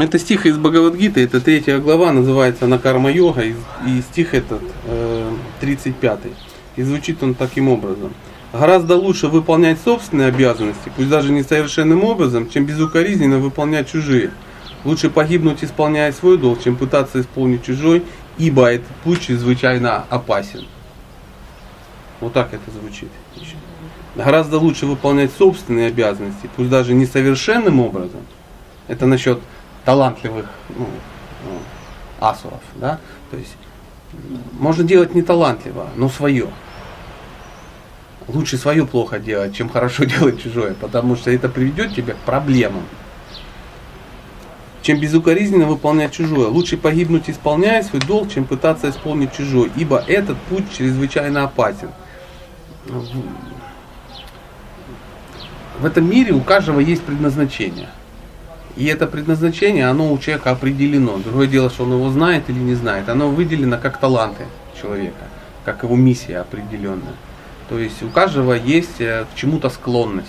Это стих из Бхагавадгиты, это третья глава, называется «Накарма йога», и, и стих этот, э, 35 И звучит он таким образом. Гораздо лучше выполнять собственные обязанности, пусть даже несовершенным образом, чем безукоризненно выполнять чужие. Лучше погибнуть, исполняя свой долг, чем пытаться исполнить чужой, ибо этот путь чрезвычайно опасен. Вот так это звучит. Гораздо лучше выполнять собственные обязанности, пусть даже несовершенным образом. Это насчет талантливых ну, ну, асуров. Да? То есть можно делать не талантливо, но свое. Лучше свое плохо делать, чем хорошо делать чужое, потому что это приведет тебя к проблемам. Чем безукоризненно выполнять чужое. Лучше погибнуть, исполняя свой долг, чем пытаться исполнить чужой, ибо этот путь чрезвычайно опасен. В этом мире у каждого есть предназначение – и это предназначение, оно у человека определено. Другое дело, что он его знает или не знает. Оно выделено как таланты человека, как его миссия определенная. То есть у каждого есть э, к чему-то склонность.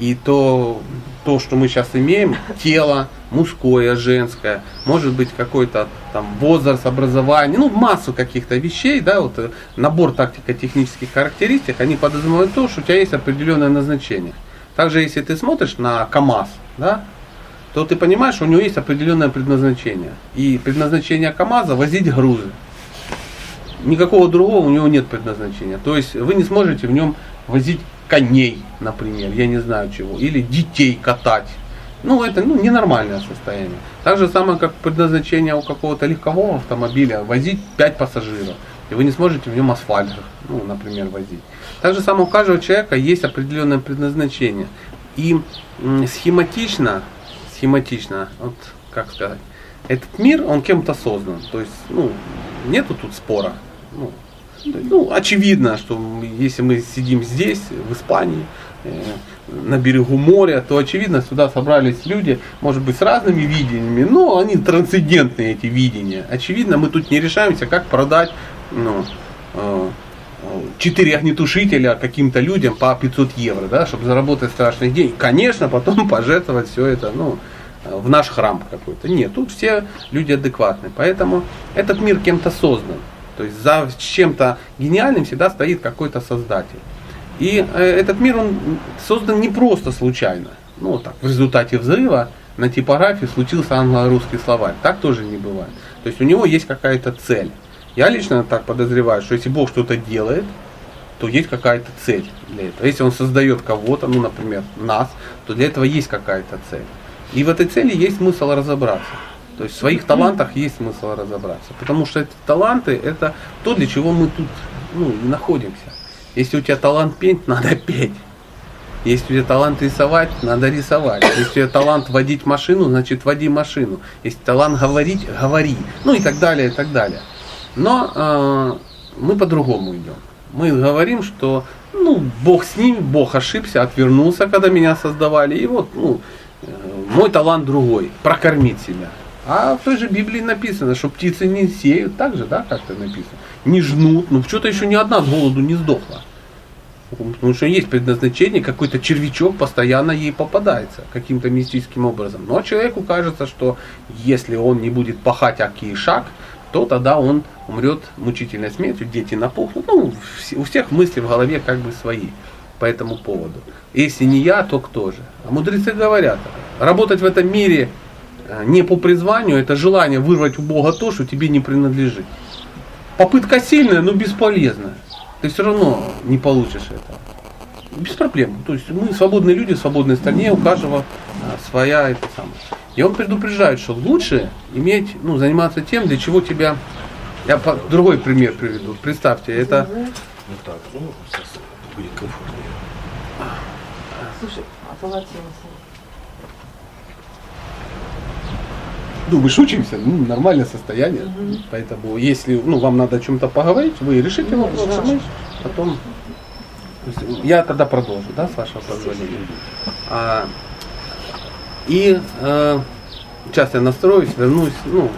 И то, то, что мы сейчас имеем, тело, мужское, женское, может быть какой-то там возраст, образование, ну массу каких-то вещей, да, вот э, набор тактико-технических характеристик, они подразумевают то, что у тебя есть определенное назначение. Также если ты смотришь на КАМАЗ, да, то ты понимаешь, что у него есть определенное предназначение. И предназначение КАМАЗа возить грузы. Никакого другого у него нет предназначения. То есть вы не сможете в нем возить коней, например, я не знаю чего, или детей катать. Ну, это ну, ненормальное состояние. Так же самое, как предназначение у какого-то легкового автомобиля возить 5 пассажиров. И вы не сможете в нем асфальт, ну, например, возить. Так же самое у каждого человека есть определенное предназначение. И схематично, схематично, вот как сказать, этот мир, он кем-то создан. То есть, ну, нету тут спора. Ну, ну, очевидно, что если мы сидим здесь, в Испании, э, на берегу моря, то очевидно, сюда собрались люди, может быть, с разными видениями, но они трансцендентные, эти видения. Очевидно, мы тут не решаемся, как продать ну, э, 4 огнетушителя каким-то людям по 500 евро, да, чтобы заработать страшный день. Конечно, потом пожертвовать все это, ну, в наш храм какой-то. Нет, тут все люди адекватны. Поэтому этот мир кем-то создан. То есть за чем-то гениальным всегда стоит какой-то создатель. И э, этот мир он создан не просто случайно. Ну, так, в результате взрыва на типографии случился англо-русский словарь. Так тоже не бывает. То есть у него есть какая-то цель. Я лично так подозреваю, что если Бог что-то делает, то есть какая-то цель для этого. Если Он создает кого-то, ну, например, нас, то для этого есть какая-то цель. И в этой цели есть смысл разобраться. То есть в своих талантах есть смысл разобраться. Потому что эти таланты это то, для чего мы тут ну, находимся. Если у тебя талант петь, надо петь. Если у тебя талант рисовать, надо рисовать. Если у тебя талант водить машину, значит води машину. Если талант говорить, говори. Ну и так далее, и так далее. Но э, мы по-другому идем. Мы говорим, что ну, Бог с ним, Бог ошибся, отвернулся, когда меня создавали. И вот ну, э, мой талант другой, прокормить себя. А в той же Библии написано, что птицы не сеют, так же, да, как-то написано, не жнут. Ну, что-то еще ни одна с голоду не сдохла. Потому что есть предназначение, какой-то червячок постоянно ей попадается каким-то мистическим образом. Но человеку кажется, что если он не будет пахать аки шаг, то тогда он умрет мучительной смертью, дети напухнут. Ну, у всех мысли в голове как бы свои по этому поводу. Если не я, то кто же? А мудрецы говорят, работать в этом мире э, не по призванию, это желание вырвать у Бога то, что тебе не принадлежит. Попытка сильная, но бесполезная. Ты все равно не получишь это. Без проблем. То есть мы свободные люди в свободной стране, у каждого э, своя это самое. И он предупреждает, что лучше иметь, ну, заниматься тем, для чего тебя... Я по, другой пример приведу. Представьте, это... Ну так, ну, будет комфортнее. Слушай, а полотенце? Ну, мы шучимся, ну, нормальное состояние. Угу. Поэтому, если ну, вам надо о чем-то поговорить, вы решите ну, вопрос, да. потом... Я тогда продолжу, да, с вашего позволения. А, и э, сейчас я настроюсь, вернусь, ну,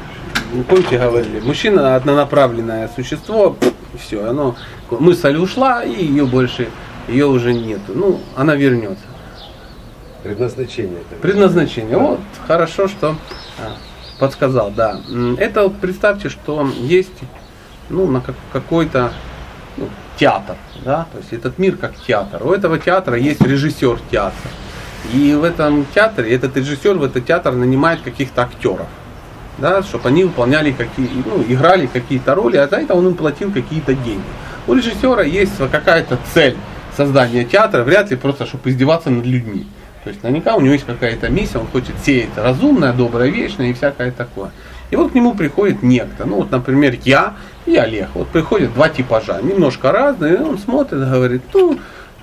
помните, говорили, мужчина однонаправленное существо, все, оно, мысль ушла, и ее больше, ее уже нету. Ну, она вернется. Предназначение. это. Предназначение. Вот, хорошо, что а, подсказал, да. Это вот представьте, что есть ну, на как- какой-то ну, театр, да, то есть этот мир как театр. У этого театра есть режиссер театра. И в этом театре этот режиссер в этот театр нанимает каких-то актеров, да, чтобы они выполняли какие, ну, играли какие-то роли, а за это он им платил какие-то деньги. У режиссера есть какая-то цель создания театра, вряд ли просто, чтобы издеваться над людьми. То есть наверняка у него есть какая-то миссия, он хочет сеять разумное, доброе, вечное и всякое такое. И вот к нему приходит некто, ну вот, например, я и Олег. Вот приходят два типажа, немножко разные, и он смотрит говорит, ну,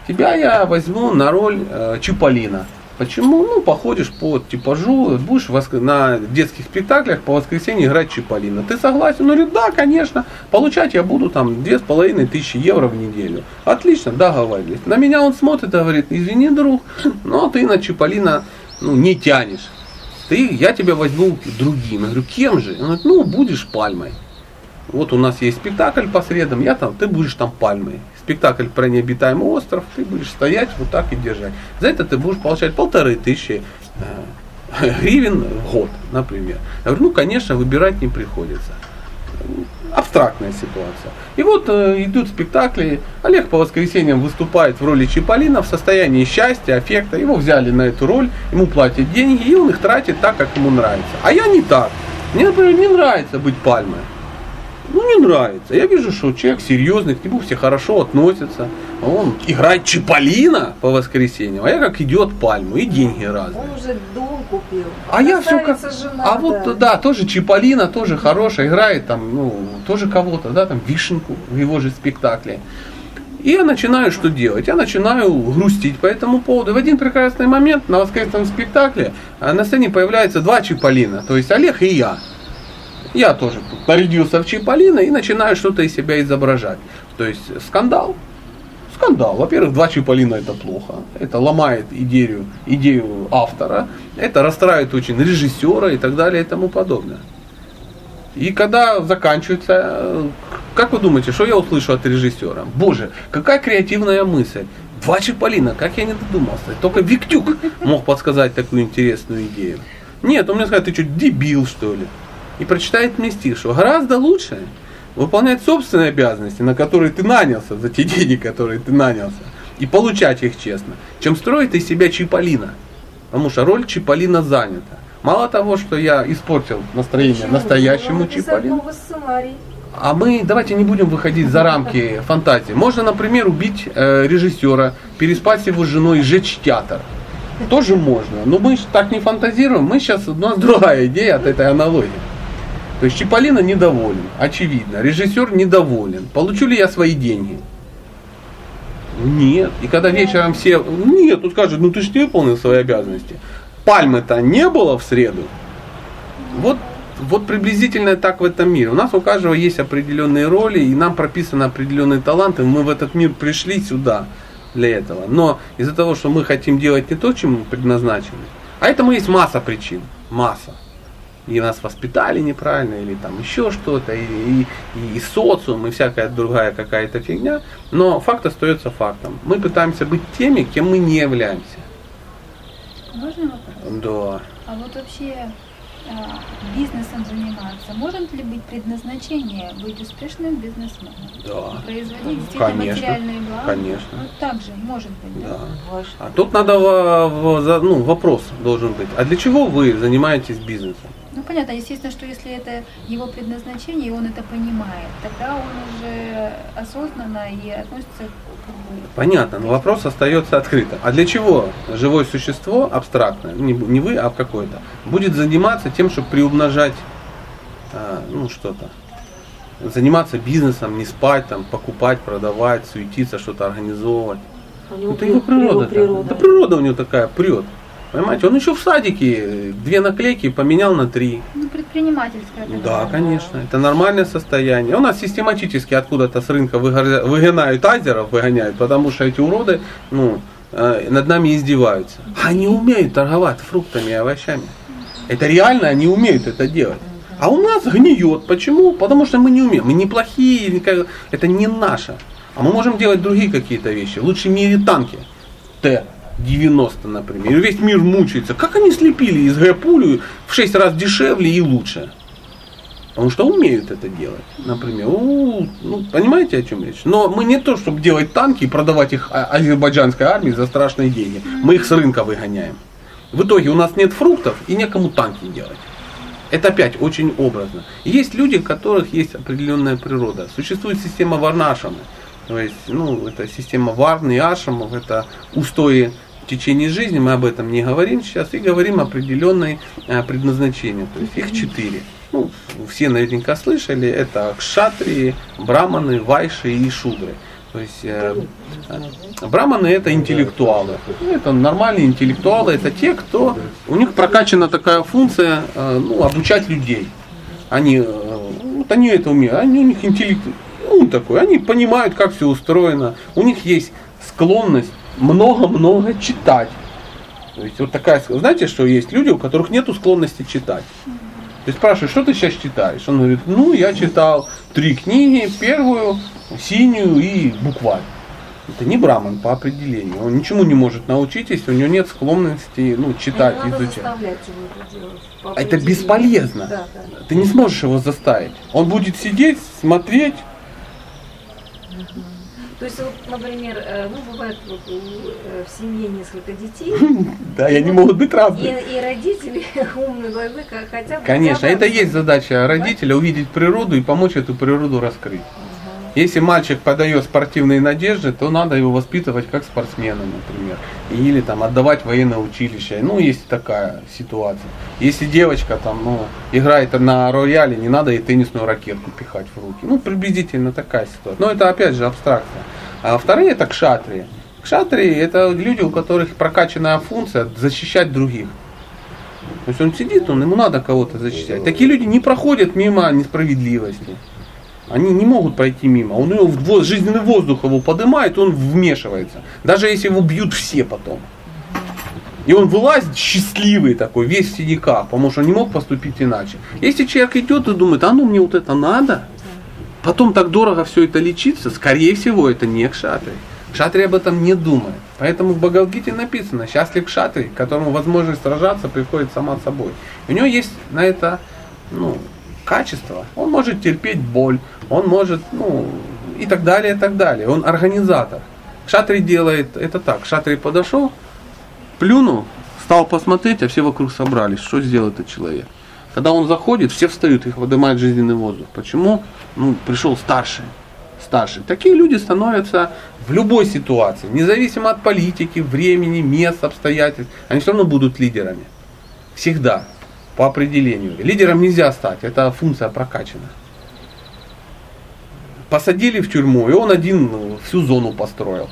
тебя я возьму на роль э, Чиполлина. Почему? Ну, походишь по типажу, будешь воск- на детских спектаклях по воскресенье играть Чиполлина. Ты согласен? Он говорит, да, конечно. Получать я буду там две с половиной тысячи евро в неделю. Отлично, договорились. На меня он смотрит и говорит, извини, друг, но ты на Чиполлина ну, не тянешь. Ты, я тебя возьму другим. Я говорю, кем же? Он говорит, ну, будешь пальмой. Вот у нас есть спектакль по средам, я там, ты будешь там пальмой. Спектакль про необитаемый остров, ты будешь стоять вот так и держать. За это ты будешь получать полторы тысячи э, гривен в год, например. Я говорю, ну, конечно, выбирать не приходится. Абстрактная ситуация. И вот э, идут спектакли, Олег по воскресеньям выступает в роли Чиполлина в состоянии счастья, аффекта. Его взяли на эту роль, ему платят деньги, и он их тратит так, как ему нравится. А я не так. Мне, например, не нравится быть пальмой. Ну, не нравится. Я вижу, что человек серьезный, к нему все хорошо относятся. Он играет Чиполлина по воскресеньям, а я как идет пальму, и деньги разные. Он уже дом купил. А я все как... Жена, А вот, да, тоже Чиполлина, тоже хорошая, играет там, ну, тоже кого-то, да, там, Вишенку в его же спектакле. И я начинаю что делать? Я начинаю грустить по этому поводу. В один прекрасный момент на воскресном спектакле а, на сцене появляются два Чиполлина, то есть Олег и я. Я тоже нарядился в Чиполлино и начинаю что-то из себя изображать. То есть скандал. Скандал. Во-первых, два Чиполлина это плохо. Это ломает идею, идею автора. Это расстраивает очень режиссера и так далее и тому подобное. И когда заканчивается, как вы думаете, что я услышу от режиссера? Боже, какая креативная мысль. Два Чиполлина, как я не додумался. Только Виктюк мог подсказать такую интересную идею. Нет, он мне сказал, ты что, дебил что ли? И прочитает мне что гораздо лучше выполнять собственные обязанности, на которые ты нанялся, за те деньги, которые ты нанялся, и получать их честно, чем строить из себя Чиполлина. Потому что роль Чиполлина занята. Мало того, что я испортил настроение Почему? настоящему Чиполлину, а мы давайте не будем выходить за рамки фантазии. Можно, например, убить э, режиссера, переспать с его женой и сжечь театр. Тоже можно. Но мы так не фантазируем. Мы сейчас, у нас другая идея от этой аналогии. То есть Чиполлино недоволен, очевидно. Режиссер недоволен. Получу ли я свои деньги? Нет. И когда вечером все, нет, тут скажут, ну ты же не выполнил свои обязанности. Пальмы-то не было в среду. Вот, вот приблизительно так в этом мире. У нас у каждого есть определенные роли, и нам прописаны определенные таланты. Мы в этот мир пришли сюда для этого. Но из-за того, что мы хотим делать не то, чем мы предназначены, а этому есть масса причин. Масса. И нас воспитали неправильно, или там еще что-то, и, и, и социум, и всякая другая какая-то фигня. Но факт остается фактом. Мы пытаемся быть теми, кем мы не являемся. Можно вопрос? Да. А вот вообще а, бизнесом заниматься, может ли быть предназначение быть успешным бизнесменом? Да. Производить действительно Конечно, материальные блага? конечно. Ну, так же, может быть, да? Да. Ваш- А тут надо в- в- за- ну, вопрос должен быть. А для чего вы занимаетесь бизнесом? Ну, понятно, естественно, что если это его предназначение, и он это понимает, тогда он уже осознанно и относится бы... Понятно, но вопрос остается открытым. А для чего живое существо абстрактное, не, не вы, а какое-то, будет заниматься тем, чтобы приумножать а, ну, что-то? Заниматься бизнесом, не спать, там, покупать, продавать, суетиться, что-то организовывать. У него Это его при- его природа. природа. Да природа у него такая, прет. Понимаете, он еще в садике две наклейки поменял на три. Ну, предпринимательская такая. Да, конечно, это нормальное состояние. У нас систематически откуда-то с рынка выгоняют азеров, выгоняют, потому что эти уроды ну, э, над нами издеваются. Они умеют торговать фруктами и овощами. Это реально они умеют это делать. А у нас гниет. Почему? Потому что мы не умеем. Мы не плохие, это не наше. А мы можем делать другие какие-то вещи. В лучшем мире танки. Т. 90, например, и весь мир мучается. Как они слепили из Г-пулю в 6 раз дешевле и лучше? Потому что умеют это делать. Например, у, ну, понимаете, о чем речь? Но мы не то, чтобы делать танки и продавать их а- азербайджанской армии за страшные деньги. Мы их с рынка выгоняем. В итоге у нас нет фруктов и некому танки делать. Это опять очень образно. Есть люди, у которых есть определенная природа. Существует система варнашамы. То есть, ну, это система варны и ашамов, это устои в течение жизни, мы об этом не говорим сейчас, и говорим о определенной э, предназначении. То есть их четыре. Ну, все наверняка слышали, это кшатрии, браманы, вайши и шудры. То есть э, э, браманы это интеллектуалы. Ну, это нормальные интеллектуалы, это те, кто у них прокачана такая функция э, ну, обучать людей. Они, э, вот они это умеют, они, у них интеллект, ну, такой, они понимают, как все устроено, у них есть склонность много-много читать. То есть вот такая, знаете, что есть люди, у которых нет склонности читать. То есть спрашивают, что ты сейчас читаешь? Он говорит, ну я читал три книги, первую, синюю и букварь. Это не браман по определению. Он ничему не может научить, если у него нет склонности ну, читать, Не изучать. это делать. А Это бесполезно. Да, да. Ты не сможешь его заставить. Он будет сидеть, смотреть. То есть, вот, например, э, ну, бывает вот, у, э, в семье несколько детей, Да, и они могут быть и, разные. и родители умные ка- хотя бы... Конечно, это есть задача родителя увидеть природу и помочь эту природу раскрыть. Если мальчик подает спортивные надежды, то надо его воспитывать как спортсмена, например. Или там отдавать военное училище. Ну, есть такая ситуация. Если девочка там, ну, играет на рояле, не надо ей теннисную ракетку пихать в руки. Ну, приблизительно такая ситуация. Но это опять же абстракция. А вторые это кшатрии. Кшатрии это люди, у которых прокачанная функция защищать других. То есть он сидит, он, ему надо кого-то защищать. Такие люди не проходят мимо несправедливости. Они не могут пройти мимо. Он его в жизненный воздух его поднимает, он вмешивается. Даже если его бьют все потом. И он вылазит счастливый такой, весь в синяках, потому что не мог поступить иначе. Если человек идет и думает, а ну мне вот это надо, потом так дорого все это лечиться, скорее всего это не кшатри. Кшатри об этом не думает. Поэтому в Багалгите написано, счастлив кшатри, которому возможность сражаться приходит сама собой. У него есть на это ну, качество. Он может терпеть боль, он может, ну, и так далее, и так далее. Он организатор. Кшатри делает это так. Кшатри подошел, плюнул, стал посмотреть, а все вокруг собрались. Что сделал этот человек? Когда он заходит, все встают, их поднимает жизненный воздух. Почему? Ну, пришел старший. Старший. Такие люди становятся в любой ситуации, независимо от политики, времени, мест, обстоятельств, они все равно будут лидерами. Всегда. По определению. Лидером нельзя стать, это функция прокачана. Посадили в тюрьму, и он один ну, всю зону построил.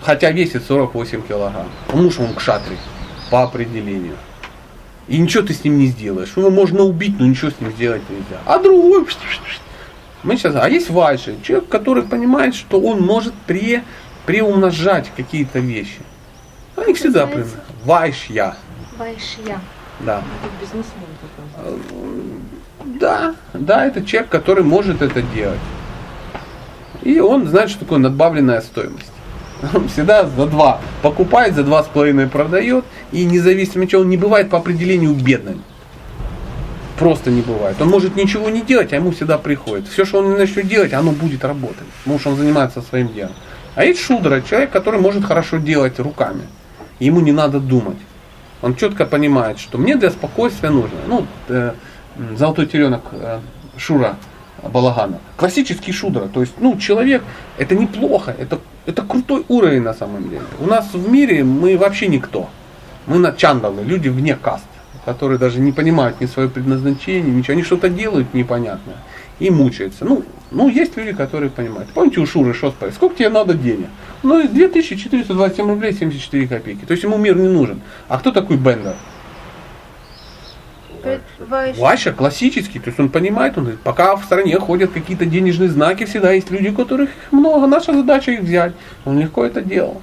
Хотя весит 48 килограмм. Потому что он кшатри по определению. И ничего ты с ним не сделаешь. Его можно убить, но ничего с ним сделать нельзя. А другой... Мы сейчас... А есть вайши. Человек, который понимает, что он может пре, преумножать какие-то вещи. Они всегда примерно. Вайшья. Вайшья. Да. Это бизнесмен такой. Да, да, это человек, который может это делать. И он знает, что такое надбавленная стоимость. Он всегда за два покупает, за два с половиной продает, и независимо от чего, он не бывает по определению бедным. Просто не бывает. Он может ничего не делать, а ему всегда приходит. Все, что он не начнет делать, оно будет работать. Потому что он занимается своим делом. А есть шудра, человек, который может хорошо делать руками. Ему не надо думать. Он четко понимает, что мне для спокойствия нужно. Ну, э, золотой теленок э, Шура Балагана. Классический шудра. То есть, ну, человек, это неплохо, это, это крутой уровень на самом деле. У нас в мире мы вообще никто. Мы на чандалы, люди вне каст, которые даже не понимают ни свое предназначение, ничего. Они что-то делают непонятное и мучаются. Ну, ну, есть люди, которые понимают. Помните, у Шуры спросили? Сколько тебе надо денег? Ну, 2427 рублей 74 копейки. То есть ему мир не нужен. А кто такой Бендер? Вайша классический, то есть он понимает, он говорит, пока в стране ходят какие-то денежные знаки, всегда есть люди, у которых их много, наша задача их взять. Он легко это делал.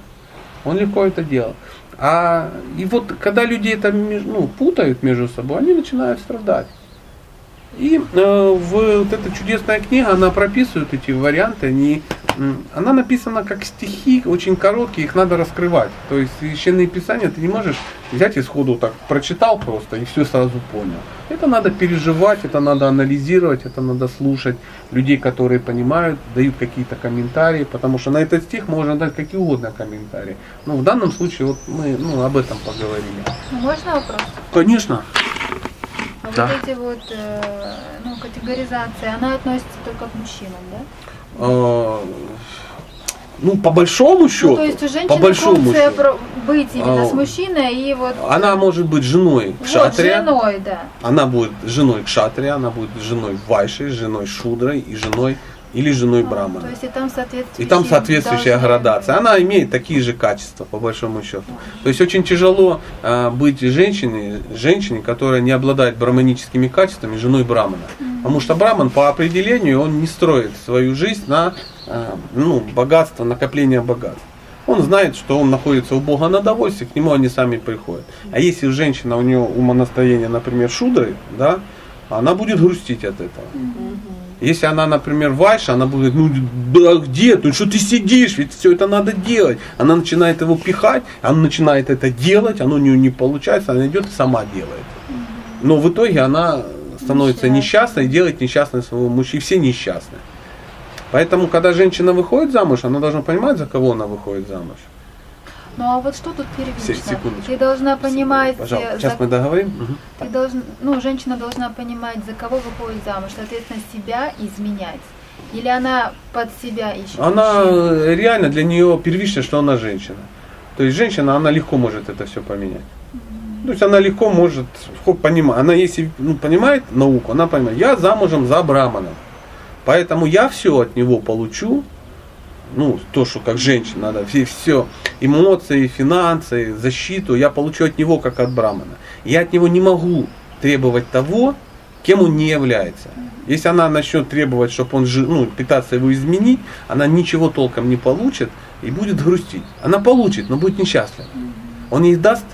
Он легко это делал. А и вот когда люди это ну, путают между собой, они начинают страдать. И э, в, вот эта чудесная книга, она прописывает эти варианты, они она написана как стихи, очень короткие, их надо раскрывать. То есть священные писания ты не можешь взять и сходу так прочитал просто и все сразу понял. Это надо переживать, это надо анализировать, это надо слушать людей, которые понимают, дают какие-то комментарии, потому что на этот стих можно дать какие угодно комментарии. Но в данном случае вот мы ну, об этом поговорили. Ну, Можно вопрос? Конечно. А Да. Вот эти вот э, ну, категоризации, она относится только к мужчинам, да? Э, Ну, по большому счету, Ну, то есть у по женщины большому функция счету, быть именно А, с мужчиной и вот, она может быть женой вот кшатрия, женой, да. она будет женой кшатрия, она будет женой вайши, женой шудрой и женой или женой брамана. То есть и там соответствующие И там соответствующая градация. Она имеет такие же качества, по большому счету. То есть очень тяжело э, быть женщиной, женщине, которая не обладает браманическими качествами, женой брамана. Потому что браман по определению, он не строит свою жизнь на э, ну, богатство, накопление богатств. Он знает, что он находится у Бога на довольстве, к нему они сами приходят. А если женщина, у нее умонастроение, например, шудры, да, она будет грустить от этого. Если она, например, вайша, она будет, ну да где ты, что ты сидишь, ведь все это надо делать. Она начинает его пихать, она начинает это делать, оно у нее не получается, она идет и сама делает. Но в итоге она становится Несчастной. делает несчастной своего мужчину. И все несчастны. Поэтому, когда женщина выходит замуж, она должна понимать, за кого она выходит замуж. Ну а вот что тут первично? секундочку. Ты должна понимать, Пожалуйста, э, сейчас за- мы договорим. Мгм. ты должен, ну, женщина должна понимать, за кого выходит замуж, соответственно, себя изменять. Или она под себя ищет? Она мужчину? реально для нее первично, что она женщина. То есть женщина, она легко может это все поменять. То есть она легко может понимать. Она если ну, понимает науку, она понимает, я замужем за Браманом. Поэтому я все от него получу. Ну, то, что как женщина, надо, все, все, эмоции, финансы, защиту, я получу от него, как от Брамана. Я от него не могу требовать того, кем он не является. Если она начнет требовать, чтобы он ну, пытаться его изменить, она ничего толком не получит и будет грустить. Она получит, но будет несчастлива. Он ей даст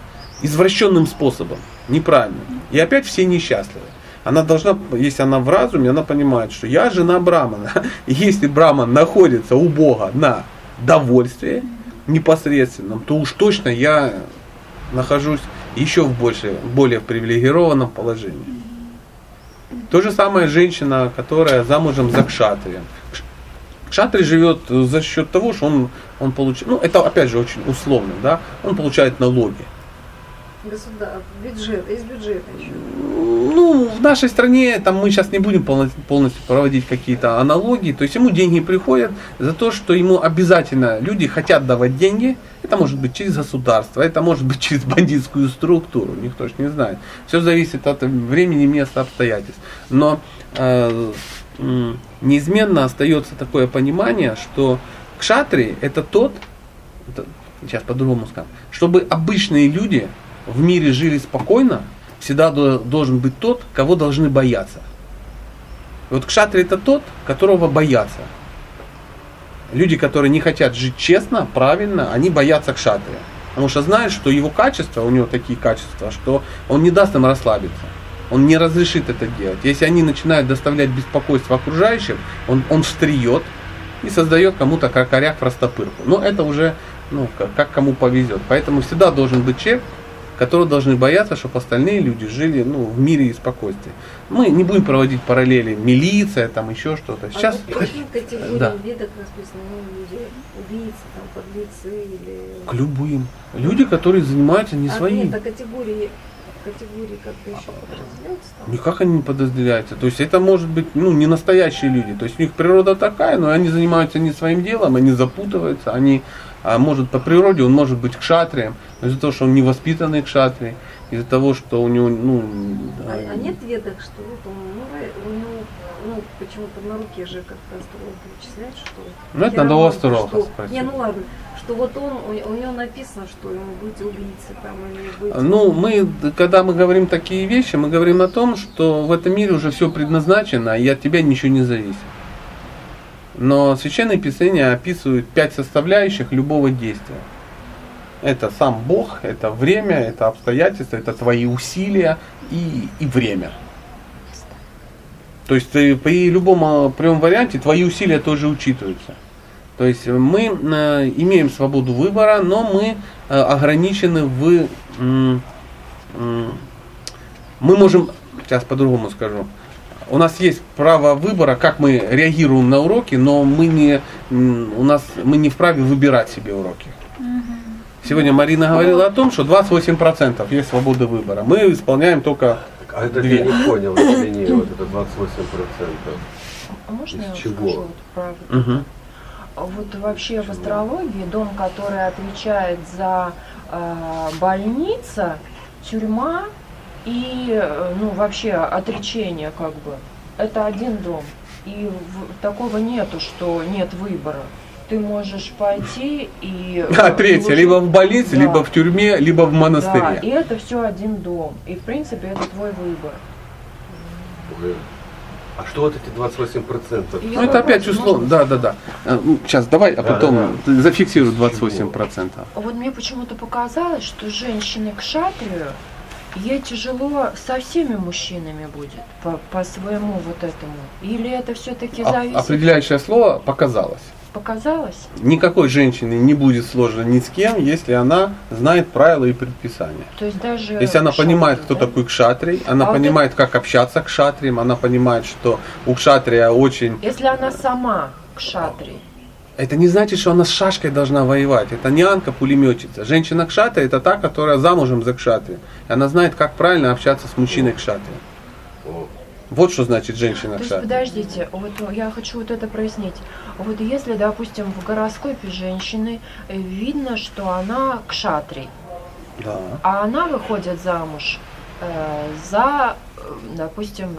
извращенным способом, неправильным. И опять все несчастливы. Она должна, если она в разуме, она понимает, что я жена Брамана. И если Браман находится у Бога на довольстве непосредственном, то уж точно я нахожусь еще в больше, более привилегированном положении. То же самое женщина, которая замужем за кшатрием. Кш- Кшатри живет за счет того, что он, он получает, ну это опять же очень условно, да, он получает налоги. Государ, бюджет, из бюджета еще. Ну, в нашей стране там мы сейчас не будем полностью, проводить какие-то аналогии. То есть ему деньги приходят за то, что ему обязательно люди хотят давать деньги. Это может быть через государство, это может быть через бандитскую структуру, никто ж не знает. Все зависит от времени, места, обстоятельств. Но э, м, неизменно остается такое понимание, что кшатри это тот, это- сейчас по-другому скажу, чтобы обычные люди в мире жили спокойно, всегда до- должен быть тот, кого должны бояться. Вот кшатри это тот, которого боятся. Люди, которые не хотят жить честно, правильно, они боятся кшатрия. Потому что знают, что его качества, у него такие качества, что он не даст им расслабиться. Он не разрешит это делать. Если они начинают доставлять беспокойство окружающим, он, он встреет и создает кому-то кракоряк в растопырку. Но это уже ну, как, как кому повезет. Поэтому всегда должен быть человек, которого должны бояться, чтобы остальные люди жили ну, в мире и спокойствии. Мы не будем проводить параллели милиция, там еще что-то. Сейчас А вот какие категории Да. в видах расписаны? Люди, убийцы, там, подлецы или... к любым. Люди, которые занимаются не а своим. нет, а категории, категории как-то еще подразделяются? Никак они не подразделяются. То есть это может быть ну, не настоящие люди. То есть у них природа такая, но они занимаются не своим делом, они запутываются, они, а может по природе он может быть кшатрием, но из-за того, что он невоспитанный кшатрий, из-за того, что у него, ну, А, э, а нет ведок, что вот он, ну, ра- у него, ну, почему-то на руке же как-то астролог вычисляет, что... Ну, это надо у астролога спросить. Не, ну ладно, что вот он, у, у него написано, что ему быть убийцей там или быть... Ну, мы, когда мы говорим такие вещи, мы говорим о том, что в этом мире уже все предназначено, и от тебя ничего не зависит. Но священные писания описывают пять составляющих любого действия. Это сам Бог, это время, это обстоятельства, это твои усилия и, и время. То есть ты, при любом, э, при любом варианте твои усилия тоже учитываются. То есть мы э, имеем свободу выбора, но мы э, ограничены в... Мы можем, сейчас по-другому скажу, у нас есть право выбора, как мы реагируем на уроки, но мы не, у нас, мы не вправе выбирать себе уроки. Сегодня Марина говорила о том, что 28% есть свобода выбора. Мы исполняем только... А это Две. я не понял, извини, вот это 28%. А можно я Из чего? скажу вот Мгм. А Вот вообще в астрологии дом, который отвечает за э, больница, тюрьма и э, ну вообще отречение как бы, это один дом. И в- такого нету, что нет выбора. Ты можешь пойти и... э, А третье, либо в больнице, Да. либо в тюрьме, либо в Да, монастыре. и это все один дом. И в принципе это твой выбор. Ой. А что вот эти 28%? И Ну это опять условно, да, да, да. Сейчас давай, а Да, потом да, ты зафиксируй 28%. Вот мне почему-то показалось, что женщине к шатрию ей тяжело со всеми мужчинами будет по, по своему вот этому. Или это все-таки А- зависит? Определяющее слово показалось. Показалось? Никакой женщине не будет сложно ни с кем, если она знает правила и предписания. То есть даже... Если она понимает, кто да? такой кшатрий, она А вот понимает, как общаться к кшатриям, она понимает, что у кшатрия очень... Если она сама к шатрии. Это не значит, что она с шашкой должна воевать. Это не анка-пулеметчица. Женщина кшатрия это та, которая замужем за кшатрием. И она знает, как правильно общаться с мужчиной кшатрием. О, Вот что значит женщина То есть, подождите, вот я хочу вот это прояснить. Вот если, допустим, в гороскопе женщины э, видно, что она к шатрий, Да. а она выходит замуж э, за, э, допустим,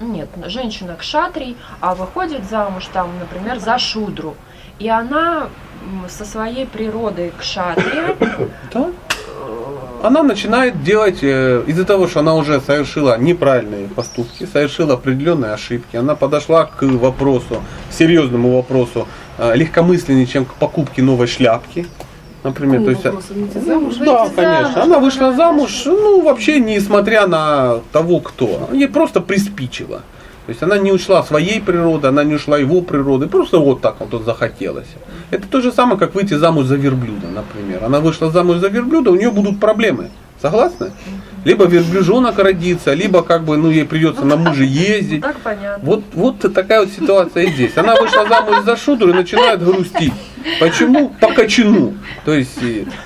э, нет, женщина к шатрий, а выходит замуж там, например, за шудру. И она со своей природой к шатре, Да. Она начинает делать, э, из-за того, что она уже совершила неправильные поступки, совершила определенные ошибки, она подошла к вопросу, к серьезному вопросу, э, легкомысленнее, чем к покупке новой шляпки. Например, то есть, э, выйти замуж? да, Выйти конечно. замуж, Она вышла замуж, ну, вообще несмотря на того, кто. Ей просто приспичило. То есть она не ушла своей природы, она не ушла его природы, просто вот так вот, вот захотелось. Это то же самое, как выйти замуж за верблюда, например. Она вышла замуж за верблюда, у нее будут проблемы. Согласны? Либо верблюжонок родится, либо как бы, ну, ей придется на муже ездить. так понятно. Вот, вот такая вот ситуация и здесь. Она вышла замуж за шудру и начинает грустить. Почему? По кочану. То есть,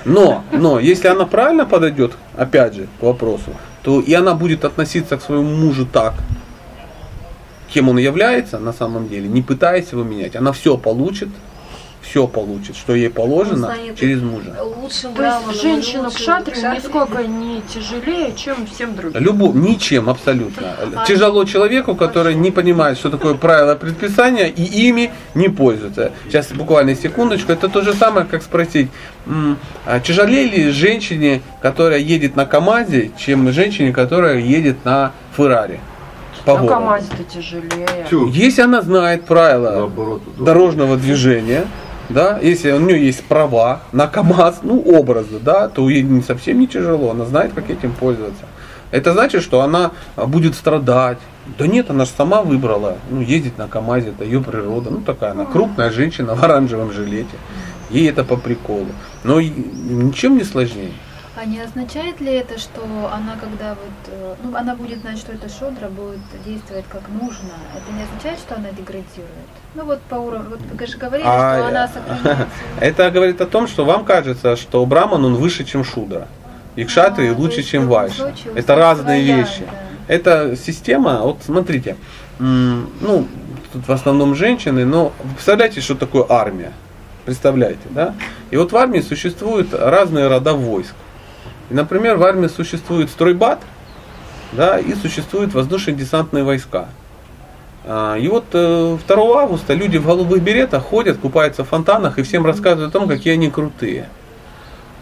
но, но, если она правильно подойдет, опять же, к вопросу, то и она будет относиться к своему мужу так, кем он является на самом деле, не пытаясь его менять. Она все получит, все получит, что ей положено через мужа. Лучшим То есть женщина к лучшим шатрию кшатрии. нисколько не тяжелее, чем всем другим. Любовь, ничем абсолютно. Тяжело человеку, который не понимает, что такое правила предписания и ими не пользуется. Сейчас буквально секундочку. Это то же самое, как спросить, а тяжелее ли женщине, которая едет на КАМАЗе, чем женщине, которая едет на Феррари? По На городу. КамАЗе-то тяжелее. Если она знает правила наоборот. дорожного движения, да, если у нее есть права на КАМАЗ, ну, образно, да, то ей не совсем не тяжело, она знает, как этим пользоваться. Это значит, что она а, будет страдать. Да нет, она же сама выбрала, ну, ездить на КАМАЗе, это ее природа, ну, такая она, крупная женщина в оранжевом жилете, ей это по приколу. Но ничем не сложнее. А не означает ли это, что она, когда вот, э, ну, она будет знать, что это шодра, будет действовать как нужно? Это не означает, что она деградирует? Ну вот по уровню, вот вы же говорили, А, что она э, сохраняет. Это говорит о том, что вам кажется, что Браман, он выше, чем Шудра. И Кшатри А, лучше, чем Вайша. Это разные своя, вещи. да. Это система, вот смотрите, ну, тут в основном женщины, но представляете, что такое армия? Представляете, да? И вот в армии существуют разные рода войск. И, например, в армии существует стройбат, да, и существуют воздушно-десантные войска. А, И вот э, 2 августа люди в голубых беретах ходят, купаются в фонтанах и всем рассказывают о том, какие они крутые.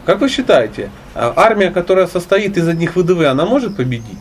Как вы считаете, а, армия, которая состоит из одних ВДВ, она может победить?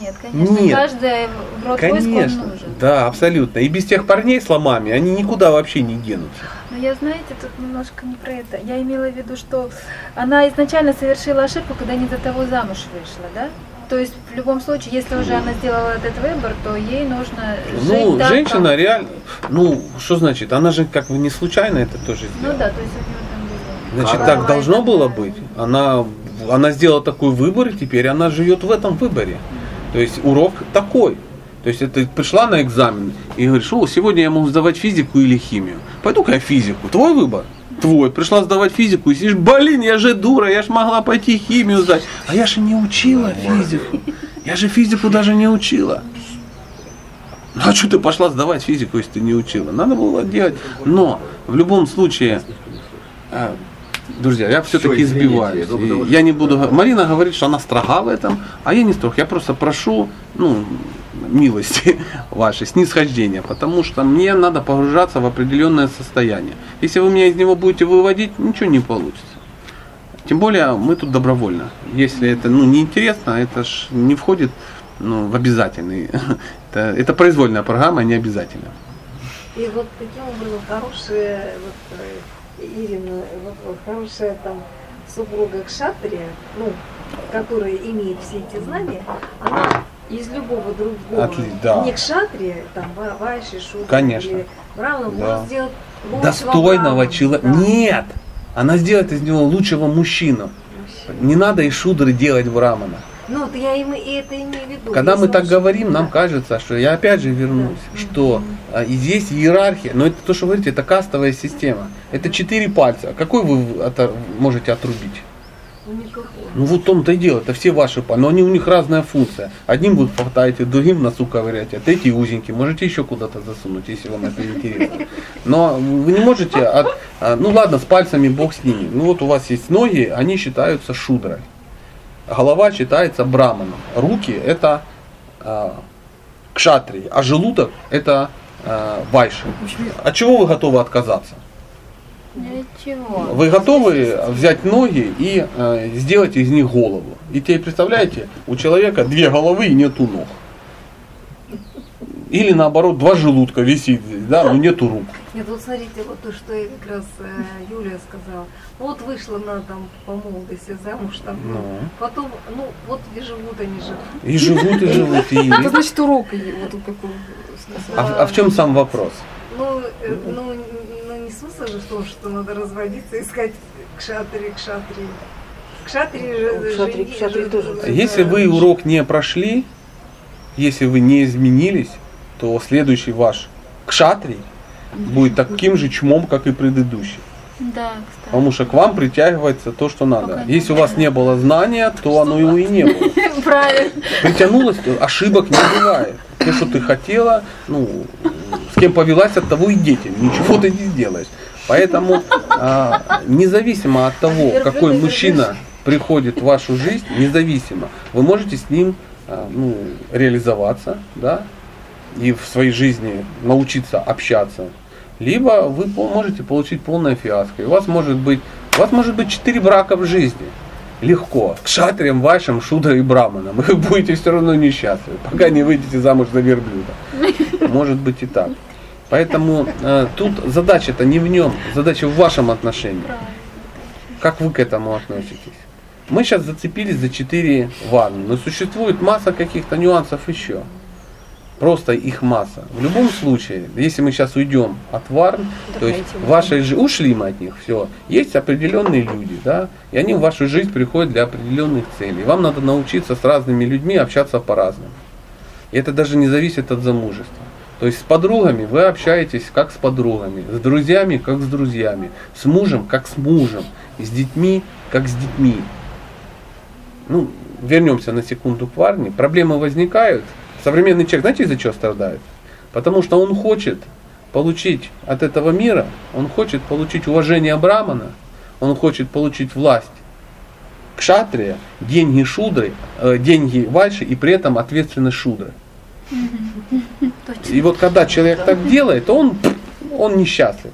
Нет, конечно, Нет. каждый род войск он Конечно, нужен. да, абсолютно. И без тех парней с ломами они никуда вообще не денутся. Но я, знаете, тут немножко не про это. Я имела в виду, что она изначально совершила ошибку, когда не за того замуж вышла, да? То есть в любом случае, если уже она сделала этот выбор, то ей нужно жить Ну, так, женщина как- реально, ну, что значит, она же как бы не случайно это тоже Ну сделала. да, то есть у нее там было. Значит, так должно было быть. Она, она сделала такой выбор, и теперь она живет в этом выборе. То есть урок такой. То есть это пришла на экзамен и говоришь, о, сегодня я могу сдавать физику или химию. Пойду-ка я физику. Твой выбор. Твой. Пришла сдавать физику и сидишь, блин, я же дура, я ж могла пойти химию сдать. А я же не учила физику. Я же физику даже не учила. Ну а что ты пошла сдавать физику, если ты не учила? Надо было делать. Но в любом случае, а, друзья, я все-таки избиваюсь. Я не буду. Марина говорит, что она строга в этом, а я не строг. Я просто прошу, ну, милости вашей, снисхождения, потому что мне надо погружаться в определенное состояние. Если вы меня из него будете выводить, ничего не получится. Тем более мы тут добровольно. Если это ну, неинтересно, это ж не входит ну, в обязательный. Это, это произвольная программа, а не обязательно. И вот таким образом хорошая, вот, э, Ирина, вот хорошая там супруга Кшатрия, ну, которая имеет все эти знания, она из любого другого, Отли- да. не Кшатрия, там, Ва- Вайши, Шудра Конечно. или Брамана, Да. может сделать Достойного человека. да. Нет! Она сделает из него лучшего мужчину. Не надо из шудры делать брамана. Ну, вот я им, и это имею в виду. Когда мы так говорим, нам да. кажется, что я опять же вернусь, что а, и здесь иерархия, но это то, что вы говорите, это кастовая система. Это четыре пальца. Какой вы отор- можете отрубить? Ну. Ну вот в том-то и дело, это все ваши пальцы, но они у них разная функция. Одним вы хватаете, другим носу ковыряете, а третий узенький, можете еще куда-то засунуть, если вам это интересно. Но вы не можете, от, а, ну ладно, с пальцами бог с ними. Ну вот у вас есть ноги, они считаются шудрой. Голова считается браманом. Руки это а, кшатрии, а желудок это а, вайши. От чего вы готовы отказаться? Ничего. Вы готовы взять ноги и э, сделать из них голову? И теперь представляете, у человека две головы и нету ног. Или наоборот, два желудка висит здесь, да, но нету рук. Нет, вот смотрите, вот то, что как раз э, Юлия сказала. Ну, вот вышла на там по молодости замуж там. Ну. Потом, ну, вот и живут они же. И живут, и живут, и Это значит урок, и вот тут какой А, а в чем сам вопрос? Ну, э, ну, ну, не смысл же в том, что надо разводиться, искать кшатри, кшатри. Кшатри же... Кшатри, жени- кшатри же- тоже. же- Если вы урок не прошли, если вы не изменились, то следующий ваш кшатрий будет таким же чмом, как и предыдущий. Да, кстати. Потому что к вам притягивается то, что надо. Пока Если у вас не было знания, то оно его и не было. Правильно. Притянулось, ошибок не бывает. То, что ты хотела, ну, с кем повелась, от того и дети. Ничего ты не сделаешь. Поэтому а, независимо от того, какой мужчина приходит в вашу жизнь, независимо, вы можете с ним а, ну, реализоваться, да, и в своей жизни научиться общаться, либо вы можете получить полное фиаско. И у вас может быть, у вас может быть четыре брака в жизни. Легко. К шатриям вашим, шудра и браманам. Вы будете все равно несчастливы, пока не выйдете замуж за верблюда. Может быть и так. Поэтому э, тут задача-то не в нем, задача в вашем отношении. Как вы к этому относитесь? Мы сейчас зацепились за четыре ванны, но существует масса каких-то нюансов еще. Просто их масса. В любом случае, если мы сейчас уйдем от варн, то есть вашей жизни, ушли мы от них, все, есть определенные люди, да, и они в вашу жизнь приходят для определенных целей. Вам надо научиться с разными людьми общаться по-разному. И это даже не зависит от замужества. То есть с подругами вы общаетесь как с подругами, с друзьями как с друзьями, с мужем как с мужем, с детьми как с детьми. Ну, вернемся на секунду к Варне. Проблемы возникают. Современный человек, знаете, из-за чего страдает? Потому что он хочет получить от этого мира, он хочет получить уважение Брамана, он хочет получить власть кшатрия, деньги шудры, э, деньги вайши и при этом ответственность шудры. И вот когда человек так делает, он, он несчастлив.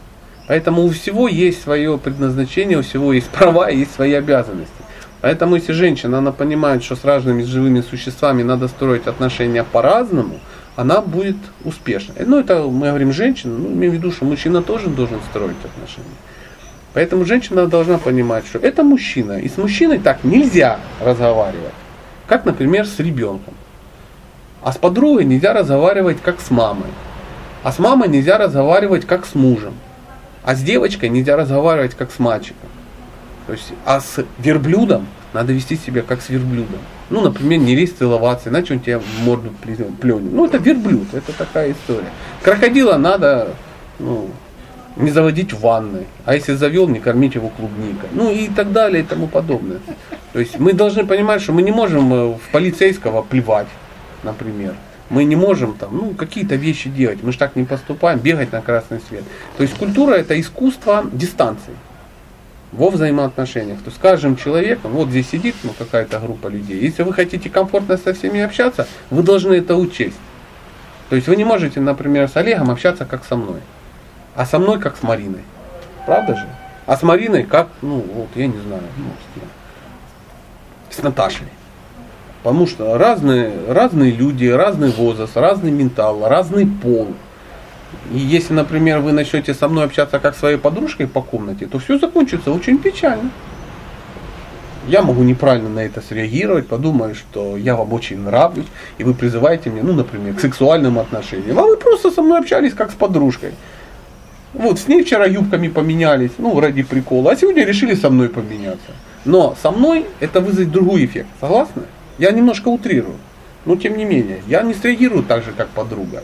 Поэтому у всего есть свое предназначение, у всего есть права и есть свои обязанности. Поэтому если женщина, она понимает, что с разными живыми существами надо строить отношения по-разному, она будет успешной. Ну, это мы говорим женщина, ну, имею в виду, что мужчина тоже должен строить отношения. Поэтому женщина должна понимать, что это мужчина, и с мужчиной так нельзя разговаривать. как, например, с ребенком. А с подругой нельзя разговаривать как с мамой. А с мамой нельзя разговаривать как с мужем. А с девочкой нельзя разговаривать как с мальчиком. То есть, а с верблюдом надо вести себя как с верблюдом. Ну, например, не лезть целоваться, иначе он тебя в морду пленит. Ну, это верблюд, это такая история. Крокодила надо ну, не заводить в ванной, а если завел, не кормить его клубникой. Ну и так далее и тому подобное. То есть мы должны понимать, что мы не можем э, в полицейского плевать, например. Мы не можем там, ну, какие-то вещи делать. Мы же так не поступаем, бегать на красный свет. То есть культура это искусство дистанции во взаимоотношениях. То есть с каждым человеком, вот здесь сидит ну, какая-то группа людей, если вы хотите комфортно со всеми общаться, вы должны это учесть. То есть вы не можете, например, с Олегом общаться как со мной, а со мной как с Мариной. Правда же? А с Мариной как, ну вот, я не знаю, ну, с, кем? с Наташей. Потому что разные, разные люди, разный возраст, разный ментал, разный пол. И если, например, вы начнете со мной общаться как своей подружкой по комнате, то все закончится очень печально. Я могу неправильно на это среагировать, подумаю, что я вам очень нравлюсь, и вы призываете меня, ну, например, к сексуальным отношениям. А вы просто со мной общались как с подружкой. Вот, с ней вчера юбками поменялись, ну, ради прикола, а сегодня решили со мной поменяться. Но со мной это вызовет другой эффект, согласны? Я немножко утрирую. Но тем не менее, я не среагирую так же, как подруга.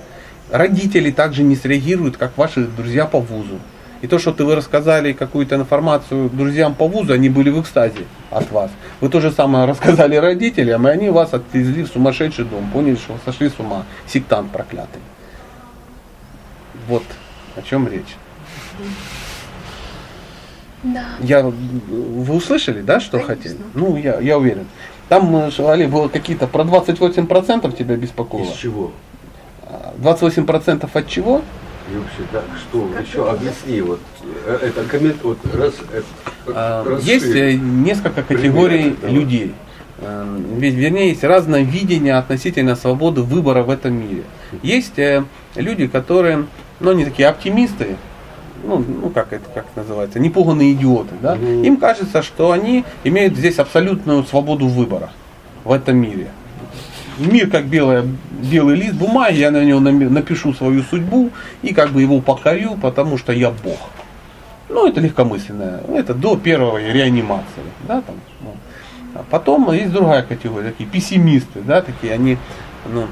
Родители также не среагируют, как ваши друзья по вузу. И то, что ты вы рассказали какую-то информацию друзьям по вузу, они были в экстазе от вас. Вы то же самое рассказали родителям, и они вас отвезли в сумасшедший дом. Поняли, что вы сошли с ума. Сектант проклятый. Вот о чем речь. Да. Я, вы услышали, да, что Конечно. хотели? Ну, я, я уверен. Там, э, Али, было какие-то про 28% тебя беспокоило. Из чего? А, 28% от чего? И вообще, да, что, еще объясни, вот, э, это коммент, вот, раз, это, А, расширь. Есть э, несколько категорий Примеры, людей. Э, Ведь, вернее, есть разное видение относительно свободы выбора в этом мире. Есть э, люди, которые, ну, они такие оптимисты, ну, ну как это как это называется, непуганные идиоты, да? Им кажется, что они имеют здесь абсолютную свободу выбора в этом мире. Мир как белая, белый лист бумаги, я на него напишу свою судьбу и как бы его покорю, потому что я Бог. Ну, это легкомысленное. Это до первой реанимации. Да, там, ну. А потом есть другая категория, такие пессимисты, да, такие они, ну,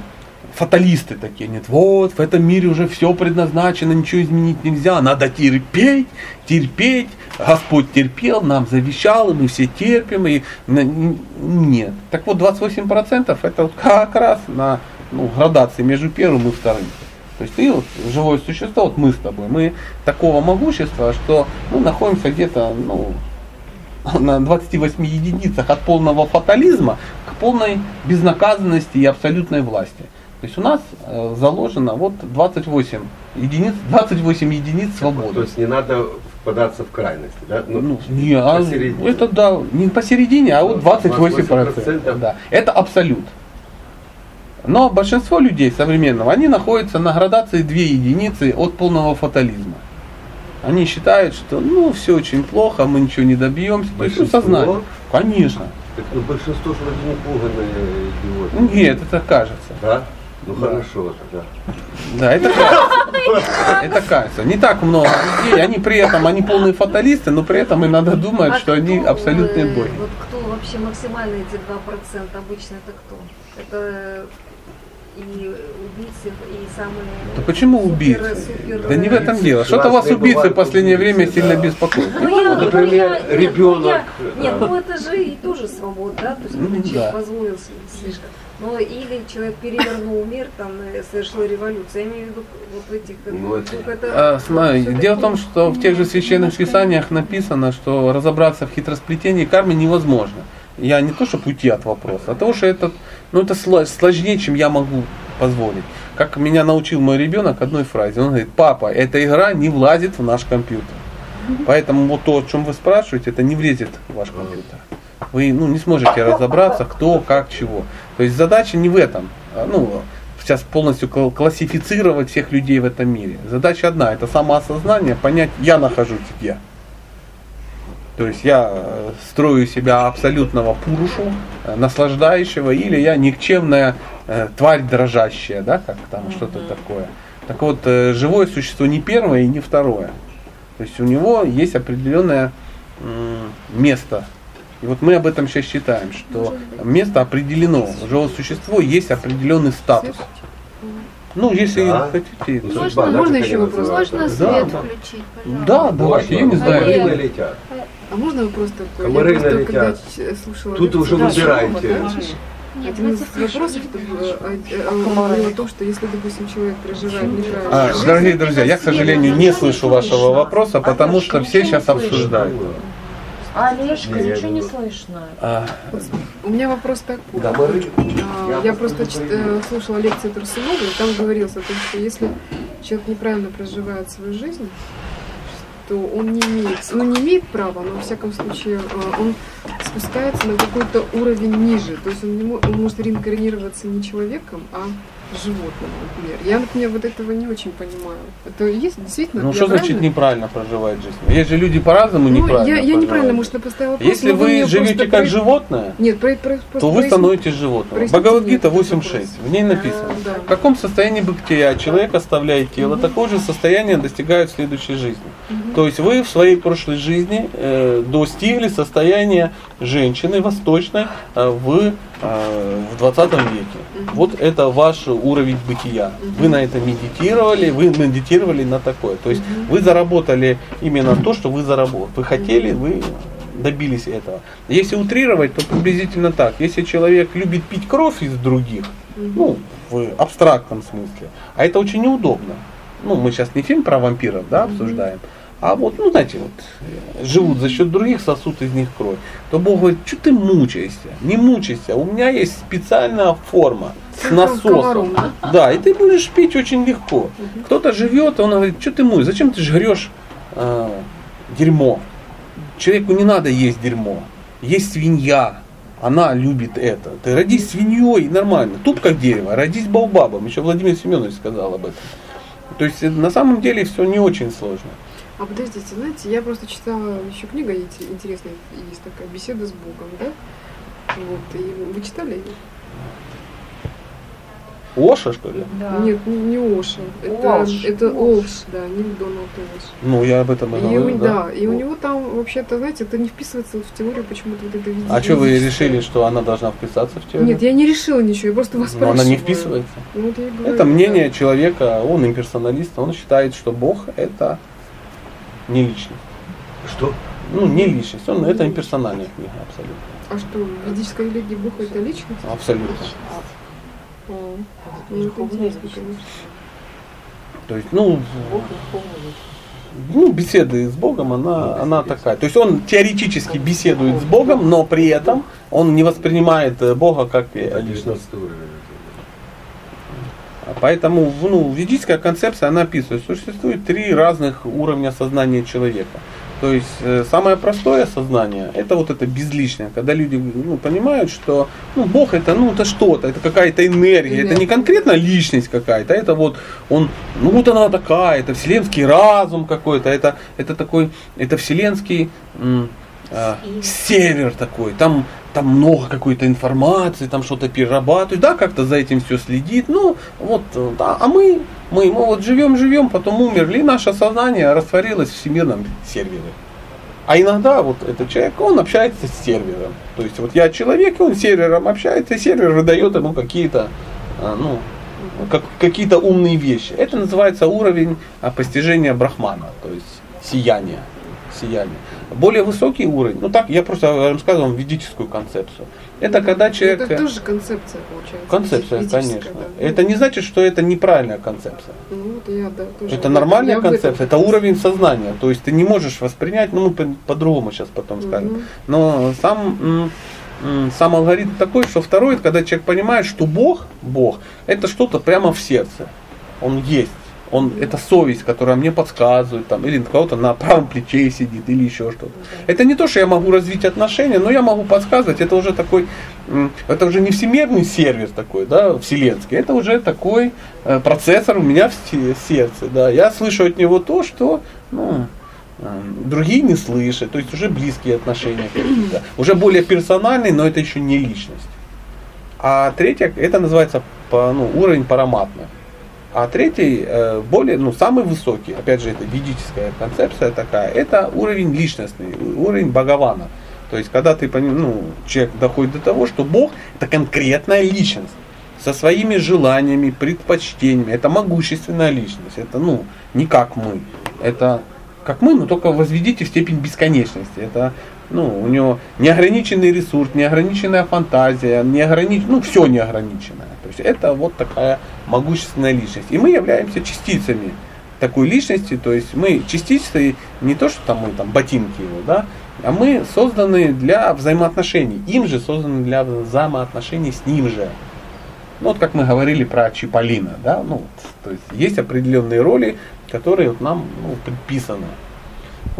фаталисты такие, нет, вот, в этом мире уже все предназначено, ничего изменить нельзя, надо терпеть, терпеть, Господь терпел, нам завещал, и мы все терпим, и нет. Так вот, 28% это вот как раз на ну, градации между первым и вторым. То есть ты вот живое существо, вот мы с тобой, мы такого могущества, что мы находимся где-то, ну, на 28 единицах от полного фатализма к полной безнаказанности и абсолютной власти. То есть у нас э, заложено вот 28 единиц, 28 единиц То свободы. есть не надо впадаться в крайности, да? Ну, Ну, не, а это да, не посередине, а вот Ну, 28 28%. Да, это абсолют. Но большинство людей современного, они находятся на градации 2 единицы от полного фатализма. Они считают, что ну все очень плохо, мы ничего не добьемся. То есть у Большинство? сознания. Конечно. Так, ну, большинство же вроде не пуганные идиоты. Нет, это кажется. Да? Ну Да. хорошо тогда. Да, это кажется. Это кажется. Не так много людей, они при этом, они полные фаталисты, но при этом и надо думать, А что они абсолютные э, боги. Вот кто вообще максимально эти 2% обычно это кто? Это и убийцы, и самые... Да почему супер- убийцы? супер- Да не в этом дело. Что-то вас убийцы в последнее убийцы, время сильно да. беспокоит. Ну, я- например, ну, я- нет, ну, ребенок, Нет, да. ну это же и тоже свобода, да? То есть Ну, да. позволил слишком. Но или человек перевернул мир, там э, совершил революцию. Я имею в виду вот этих... Ну, это- ну, это- А, смотри, дело в том, что в тех же священных писаниях написано, что разобраться в хитросплетении кармы невозможно. Я не то, чтобы уйти от вопроса, а того, что это, ну, это сло- сложнее, чем я могу позволить. Как меня научил мой ребенок одной фразе. Он говорит, папа, эта игра не влазит в наш компьютер. Поэтому вот то, о чем вы спрашиваете, это не влезет в ваш компьютер. Вы ну, не сможете разобраться, кто, как, чего. То есть задача не в этом. А, Ну, сейчас полностью кл- классифицировать всех людей в этом мире. Задача одна, это самоосознание, понять, я нахожусь где. То есть я э, строю себя абсолютного пурушу, э, наслаждающего, или я никчемная э, тварь дрожащая, да, как там что-то такое. Так вот, э, живое существо не первое и не второе. То есть у него есть определенное м, место. И вот мы об этом сейчас считаем, что место определено. У живого существа есть определенный статус. Ну, если Да. хотите. Ну, то- судьба, Можно- да, можно еще вопрос? Можно Да, свет да. включить, пожалуйста? Да, давайте, я не знаю. Комары налетят. А можно вопрос такой? Комары я просто когда ч- слушала Тут лекцию уже да, Нет, Один из вопросов а, а, было то, что если, допустим, человек проживает неправильно А, дорогие друзья, я, к сожалению, не слышу вашего вопроса, потому что все сейчас обсуждают. Олежка, Не, ничего не не слышно. А, у меня вопрос такой. Комары. А, Я просто чит- э, слушала лекцию Турсунова, и там говорилось о том, что если человек неправильно проживает свою жизнь, то он не имеет, ну не имеет права, но во всяком случае э, он спускается на какой-то уровень ниже. То есть он, не он может реинкарнироваться не человеком, а животным, например. Я, например, вот этого не очень понимаю. Это есть действительно... ну что значит правильно? неправильно проживать жизнь? Есть же люди по-разному Ну, неправильно я, я неправильно, проживают. может, я поставила вопрос, Если вы мне живете как про- животное, Нет, про, про, просто то вы становитесь животным. Бхагавадгита мне этот 8.6. вопрос. В ней написано. Да. В каком состоянии бытия человек оставляет тело, такое же состояние достигает в следующей жизни. То есть вы в своей прошлой жизни э, достигли состояния женщины восточной э, в, э, в 20 веке. Вот это ваш уровень бытия. Вы на это медитировали, вы медитировали на такое. То есть вы заработали именно то, что вы заработали. Вы хотели, вы добились этого. Если утрировать, то приблизительно так. Если человек любит пить кровь из других, ну, в абстрактном смысле, а это очень неудобно. Ну, мы сейчас не фильм про вампиров, да, обсуждаем, а вот, ну, знаете, вот, живут за счет других, сосут из них кровь, то Бог говорит, что ты мучаешься? Не мучайся, у меня есть специальная форма с насосом. Да? И ты будешь пить очень легко. Кто-то живет, он говорит, что ты мой, зачем ты жрешь э, дерьмо? Человеку не надо есть дерьмо. Есть свинья, она любит это. Ты родись свиньей, нормально. Туп как дерево, родись баобабом. Еще Владимир Семенович сказал об этом. То есть э, на самом деле все не очень сложно. А подождите, знаете, я просто читала еще книга инте- интересная, есть такая беседа с Богом, да? Вот, и вы читали ее? Оша, что ли? Да. Нет, не, не Оша. Это, Уолш. это. Олш, да, не Дональд Олш. Ну, я об этом и говорю, у, да. да, и у него там вообще-то, знаете, это не вписывается в теорию почему-то вот это А что вы решили, что она должна вписаться в теорию? Нет, я не решила ничего, я просто вас Но она не вписывается. Ну, вот говорю, Это мнение да. человека, он имперсоналист, он считает, что Бог это не личность. Что? Ну, не личность, он это имперсональная книга, абсолютно. А что, в ведической религии Бог это личность? Абсолютно. А, ну, это интересно, конечно. То есть, ну, ну, беседы с Богом, она, она такая. То есть он теоретически беседует с Богом, но при этом он не воспринимает э, Бога как э, личность. А Поэтому ну, ведическая концепция, она описывает, существует три разных уровня сознания человека. То есть э, самое простое сознание, это вот это безличное, когда люди ну, понимают, что ну, Бог это, ну, это что-то, это какая-то энергия, это не конкретно личность какая-то, это вот он, ну вот она такая, это вселенский разум какой-то, это, это такой, это вселенский м, а, сервер такой, там, там много какой-то информации, там что-то перерабатывают, да, как-то за этим все следит, ну, вот, э, да, а мы, мы, мы вот живем, живем, потом умерли, и наше сознание растворилось в всемирном сервере. А иногда вот этот человек, он общается с сервером. То есть вот я человек, и он с сервером общается, и сервер выдает ему какие-то, а, ну, как, какие-то умные вещи. Это называется уровень а, постижения брахмана, то есть сияния. сияние. Более высокий уровень, ну так, я просто рассказывал вам ведическую концепцию. Это когда человек... Это тоже концепция получается. Концепция, конечно. да. Это не значит, что это неправильная концепция. Ну, вот я, да, тоже. Это нормальная я концепция, это уровень сознания. То есть ты не можешь воспринять, ну мы по- по-другому сейчас потом скажем. Мгм. Но сам, сам алгоритм такой, что второй, это когда человек понимает, что Бог, Бог, это что-то прямо в сердце. Он есть. Он, это совесть, которая мне подсказывает, там, или кого-то на правом плече сидит, или еще что-то. Это не то, что я могу развить отношения, но я могу подсказывать, это уже такой, это уже не всемирный сервис такой, да, вселенский, это уже такой э, процессор у меня в се- сердце, да. Я слышу от него то, что, ну, э, другие не слышат, то есть уже близкие отношения какие-то, уже более персональные, но это еще не личность. А третье, это называется ну, уровень параматных. А третий, э, более, ну, самый высокий, опять же, это ведическая концепция такая, это уровень личностный, уровень Бхагавана. То есть, когда ты, ну, человек доходит до того, что Бог это конкретная личность со своими желаниями, предпочтениями. Это могущественная личность. Это, ну, не как мы. Это как мы, но только возведите в степень бесконечности. Это, ну, у него неограниченный ресурс, неограниченная фантазия, неогранич... ну, все неограниченное. То есть это вот такая могущественная личность. И мы являемся частицами такой личности, то есть мы частицы не то, что там мы там ботинки его, да, а мы созданы для взаимоотношений. Им же созданы для взаимоотношений с ним же. Ну, вот как мы говорили про Чиполлино, да, ну, то есть есть определенные роли, которые вот нам ну, предписаны.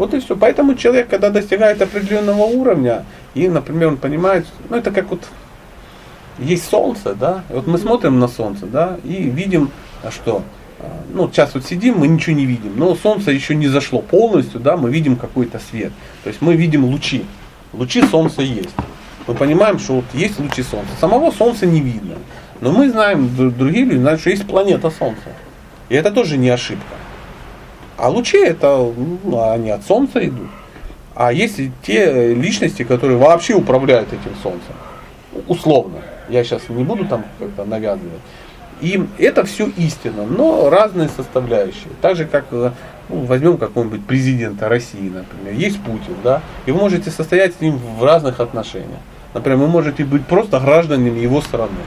Вот и все. Поэтому человек, когда достигает определенного уровня, и, например, он понимает, ну, это как вот есть солнце, да, и вот мы смотрим на солнце, да, и видим, а что, а, ну, сейчас вот сидим, мы ничего не видим, но солнце еще не зашло полностью, да, мы видим какой-то свет. То есть мы видим лучи. Лучи солнца есть. Мы понимаем, что вот есть лучи солнца. Самого солнца не видно. Но мы знаем, другие люди знают, что есть планета Солнца. И это тоже не ошибка. А лучи это, ну, они от Солнца идут. А есть и те личности, которые вообще управляют этим Солнцем. Условно. Я сейчас не буду там как-то навязывать. И это все истина, но разные составляющие. Так же, как ну, возьмем какого-нибудь президента России, например. Есть Путин, да, и вы можете состоять с ним в разных отношениях. Например, вы можете быть просто гражданами его страны.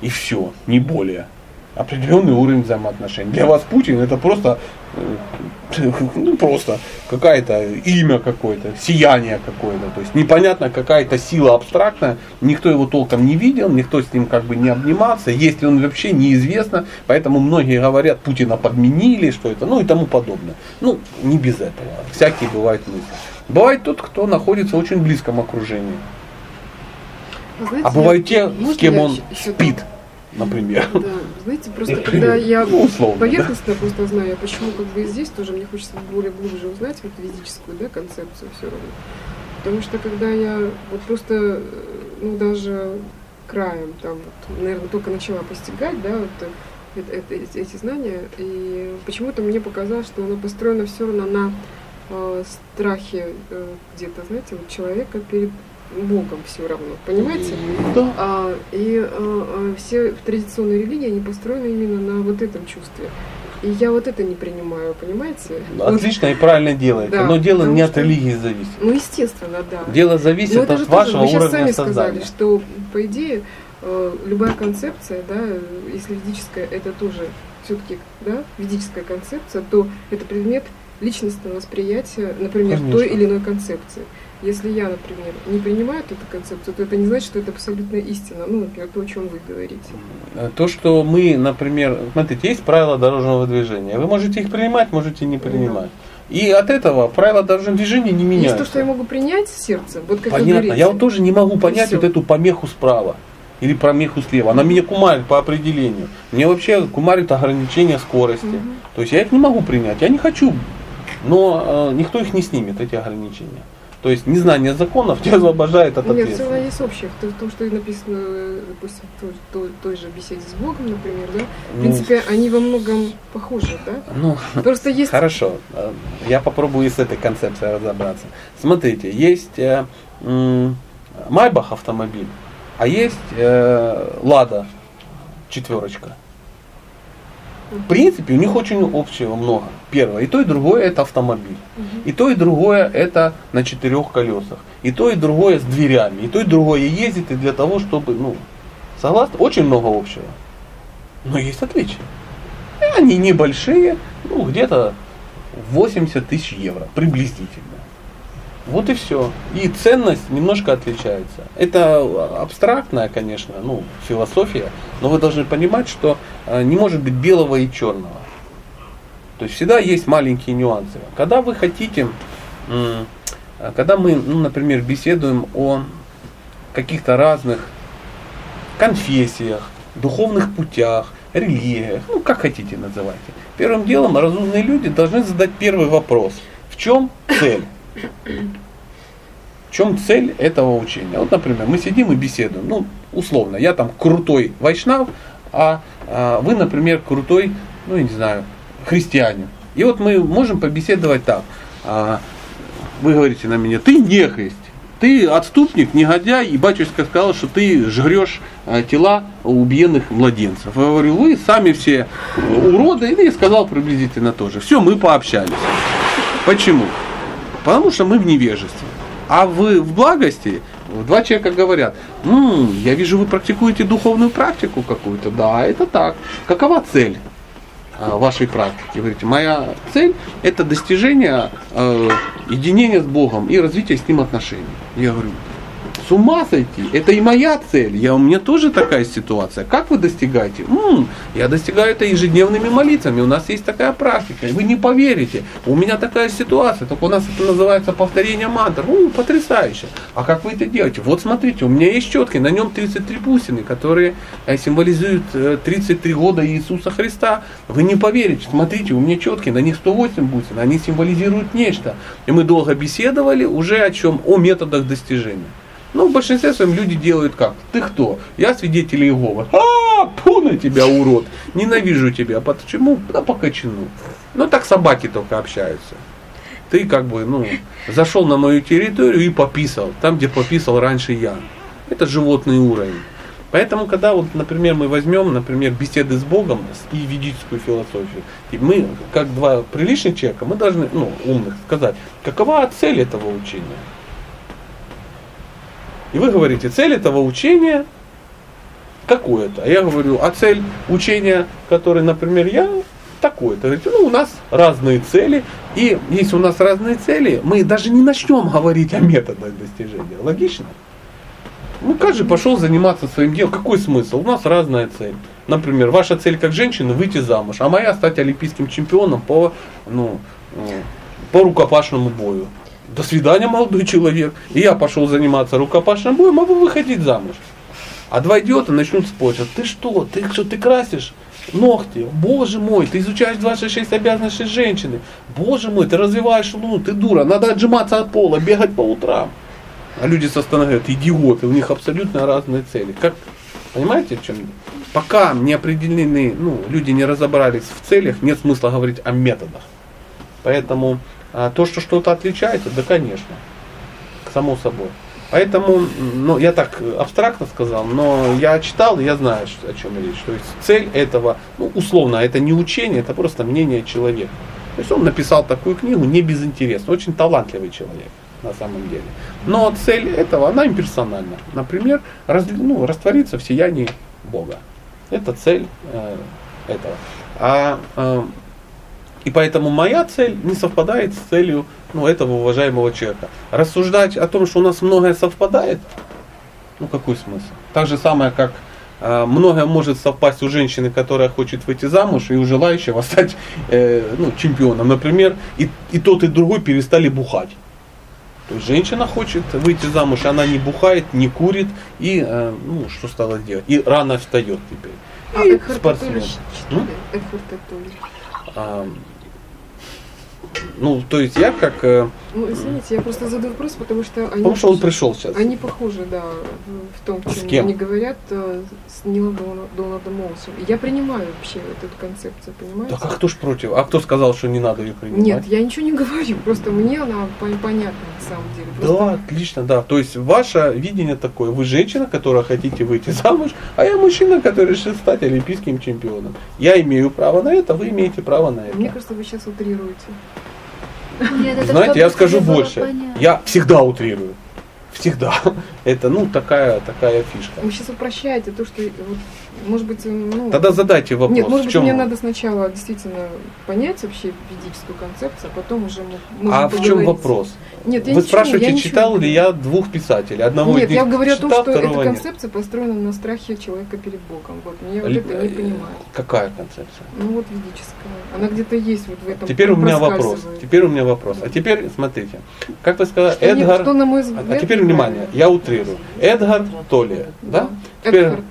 И все, не более. Определенный уровень взаимоотношений. Для вас Путин это просто, э, ну просто какое-то имя какое-то, сияние какое-то. То есть непонятно какая-то сила абстрактная, никто его толком не видел, никто с ним как бы не обнимался, есть ли он вообще неизвестно, поэтому многие говорят, Путина подменили, что это, ну и тому подобное. Ну, не без этого. Всякие бывают мысли. Бывает тот, кто находится в очень близком окружении. Знаете, А бывают те, с кем он ещё спит? Например. Да, знаете, просто когда я Ну, условно, да. поверхностно просто знаю, я почему как бы и здесь тоже мне хочется более глубже узнать вот ведическую да, концепцию все равно. Потому что когда я вот просто, ну даже краем там, вот, наверное, только начала постигать, да, вот, это- это- эти, эти знания, и почему-то мне показалось, что оно построено все равно на э, страхе э, где-то, знаете, вот человека перед Богом все равно, понимаете? Да. А, и а, все традиционные религии, они построены именно на вот этом чувстве. И я вот это не принимаю, понимаете? Вот, Отлично и правильно делаете. Да, Но дело не от что- религии зависит. ну, естественно, да. Дело зависит Но же от тоже, вашего вы сейчас уровня сами сознания. сказали, что, по идее, э, любая концепция, да, если ведическая, это тоже все-таки, да, ведическая концепция, то это предмет личностного восприятия, например, Конечно. той или иной концепции. Если я, например, не принимаю эту концепцию, то это не значит, что это абсолютная истина. Ну, например, то, о чем вы говорите. Э, То, что мы, например, смотрите, есть правила дорожного движения. Вы можете их принимать, можете не принимать. И от этого правила дорожного движения не Есть меняются. то, что я могу принять сердцем, вот как вы Понятно. говорите. Я вот тоже не могу понять вот эту помеху справа или промеху слева. Она меня кумарит по определению. Мне вообще кумарит ограничение скорости. Мгм. То есть я их не могу принять. Я не хочу. Но э, никто их не снимет, эти ограничения. То есть незнание законов тебя освобождает от Нет, все ответственности. есть общее. То, то, что написано, допустим, в той, той- же беседе с Богом, например, да. В Ну, принципе, они во многом похожи, да. ну, Просто есть Хорошо, э, я попробую с этой концепцией разобраться. Смотрите, есть э, Майбах автомобиль, а есть э, Лада четверочка. В принципе, у них очень общего много. Первое. И то, и другое это автомобиль. Мгм. И то, и другое это на четырех колесах. И то, и другое с дверями. И то, и другое ездит и для того, чтобы, ну, согласны? Очень много общего. Но есть отличия. И они небольшие, ну, где-то 80 тысяч евро, приблизительно. Вот и все. И ценность немножко отличается. Это абстрактная, конечно, ну, философия, но вы должны понимать, что э, не может быть белого и черного. То есть всегда есть маленькие нюансы. Когда вы хотите, э, когда мы, ну, например, беседуем о каких-то разных конфессиях, духовных путях, религиях, ну как хотите называйте. Первым делом разумные люди должны задать первый вопрос. В чем цель? В чем цель этого учения? Вот, например, мы сидим и беседуем. Ну, условно, я там крутой вайшнав, а, а вы, например, крутой, ну, я не знаю, христианин. И вот мы можем побеседовать так. А, вы говорите на меня, ты не христ, ты отступник, негодяй, и батюшка сказал, что ты жрешь а, тела убиенных младенцев. Я говорю, вы сами все уроды, и я сказал приблизительно тоже. Все, мы пообщались. Почему? Потому что мы в невежестве. А вы в благости, два человека говорят, «М, я вижу, вы практикуете духовную практику какую-то. Да, это так. Какова цель? а, вашей практики. Говорите, моя цель это достижение э, единения с Богом и развитие с Ним отношений. Я говорю, с ума сойти, это и моя цель. Я, у меня тоже такая ситуация. Как вы достигаете? М-м, я достигаю это ежедневными молитвами. У нас есть такая практика. Вы не поверите. У меня такая ситуация. Только у нас это называется повторение мантр. У, потрясающе. А как вы это делаете? Вот смотрите, у меня есть четки. На нем 33 бусины, которые э, символизуют э, 33 года Иисуса Христа. Вы не поверите. Смотрите, у меня четки. На них 108 бусин. Они символизируют нечто. И мы долго беседовали уже о чем? О методах достижения. Ну, в большинстве своем люди делают как? Ты кто? Я свидетель Иеговы. А, пу на тебя, урод. Ненавижу тебя. Почему? Да по кочану. Ну, так собаки только общаются. Ты как бы, ну, зашел на мою территорию и пописал. Там, где пописал раньше я. Это животный уровень. Поэтому, когда вот, например, мы возьмем, например, беседы с Богом и ведическую философию, и мы, как два приличных человека, мы должны, ну, умных, сказать, какова цель этого учения? И вы говорите, цель этого учения какое-то. А я говорю, а цель учения, который, например, я такой-то. Говорите, ну, у нас разные цели. И если у нас разные цели, мы даже не начнем говорить о методах достижения. Логично? Ну, каждый пошел заниматься своим делом. Какой смысл? У нас разная цель. Например, ваша цель как женщины выйти замуж, а моя стать олимпийским чемпионом по, ну, по рукопашному бою. До свидания, молодой человек. И я пошел заниматься рукопашным боем, а вы выходить замуж. А два идиота начнут спорить. «А Ты что? Ты что, ты красишь? Ногти, боже мой, ты изучаешь 26 обязанностей женщины. Боже мой, ты развиваешь луну, ты дура, надо отжиматься от пола, бегать по утрам. А люди со стороны говорят, идиоты, у них абсолютно разные цели. Как, понимаете, в чем? Пока не определены, ну, люди не разобрались в целях, нет смысла говорить о методах. Поэтому а то, что что-то отличается, да, конечно, само собой. Поэтому, ну, я так абстрактно сказал, но я читал, я знаю, о чем речь. То есть цель этого, ну, условно, это не учение, это просто мнение человека. То есть он написал такую книгу не безинтересно, очень талантливый человек на самом деле. Но цель этого, она имперсональна. Например, раз, ну, раствориться в сиянии Бога. Это цель э, этого. А э, и поэтому моя цель не совпадает с целью ну, этого уважаемого человека. Рассуждать о том, что у нас многое совпадает, ну какой смысл? Так же самое, как э, многое может совпасть у женщины, которая хочет выйти замуж, и у желающего стать э, ну, чемпионом. Например, и, и тот, и другой перестали бухать. То есть женщина хочет выйти замуж, она не бухает, не курит, и э, ну, что стала делать? И рано встает теперь. А И спортсмен. Толле читали? А, ну, то есть я как... э, Ну, извините, я просто задаю вопрос, потому что они, Потому что он пришел сейчас. они похожи, да, в- том, С чем кем? они говорят э, с Нилом Дона- Дональдом Моусом. Я принимаю вообще эту концепцию, понимаете? Так а кто ж против? А кто сказал, что не надо ее принимать? Нет, я ничего не говорю, просто мне она пон- понятна на самом деле. Просто Да, отлично, да. То есть ваше видение такое. Вы женщина, которая хотите выйти замуж, а я мужчина, который решил стать олимпийским чемпионом. Я имею право на это, вы имеете право на это. Мне кажется, вы сейчас утрируете. Нет, Знаете, я скажу больше. понятно. Я всегда утрирую. Всегда. Это, ну, такая, такая фишка. Вы сейчас упрощаете то, что, вот, может быть, ну... Тогда задайте вопрос. Нет, может быть, чем... мне надо сначала действительно понять вообще ведическую концепцию, а потом уже мы можем А в чем вопрос? Нет, я Вы ничего- спрашиваете, я читал не ли я двух писателей? Одного Нет, из них я говорю о том, читал, что эта второго нет. концепция построена на страхе человека перед Богом. Вот, я вот Ли- это не э, понимаю. Какая концепция? Ну вот ведическая. Она где-то есть вот в этом. Теперь у меня вопрос. Теперь у меня вопрос. А теперь смотрите. Как вы сказали, Что не- Эдгар. что, на мой А- взгляд, А теперь неправильно. внимание, я утрирую. Эдгар Толли, да? Теперь Экхарт. Эдгард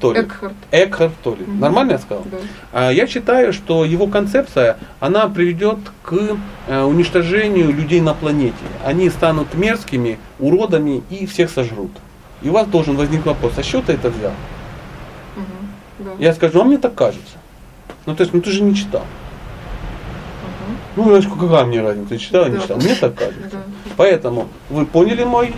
Толле. Экхарт. Экхард Толле. Мгм. Нормально я сказал? Да. А Я считаю, что его концепция, она приведет к э, уничтожению людей на планете. Они станут мерзкими, уродами и всех сожрут. И у вас должен возникнуть вопрос, а с чего ты это взял? Мгм. Да. Я скажу, а мне так кажется. Ну, то есть, ну ты же не читал. Ну, я какая мне разница, ты читал или не Да. читал? Мне так кажется. Да. Поэтому вы поняли мою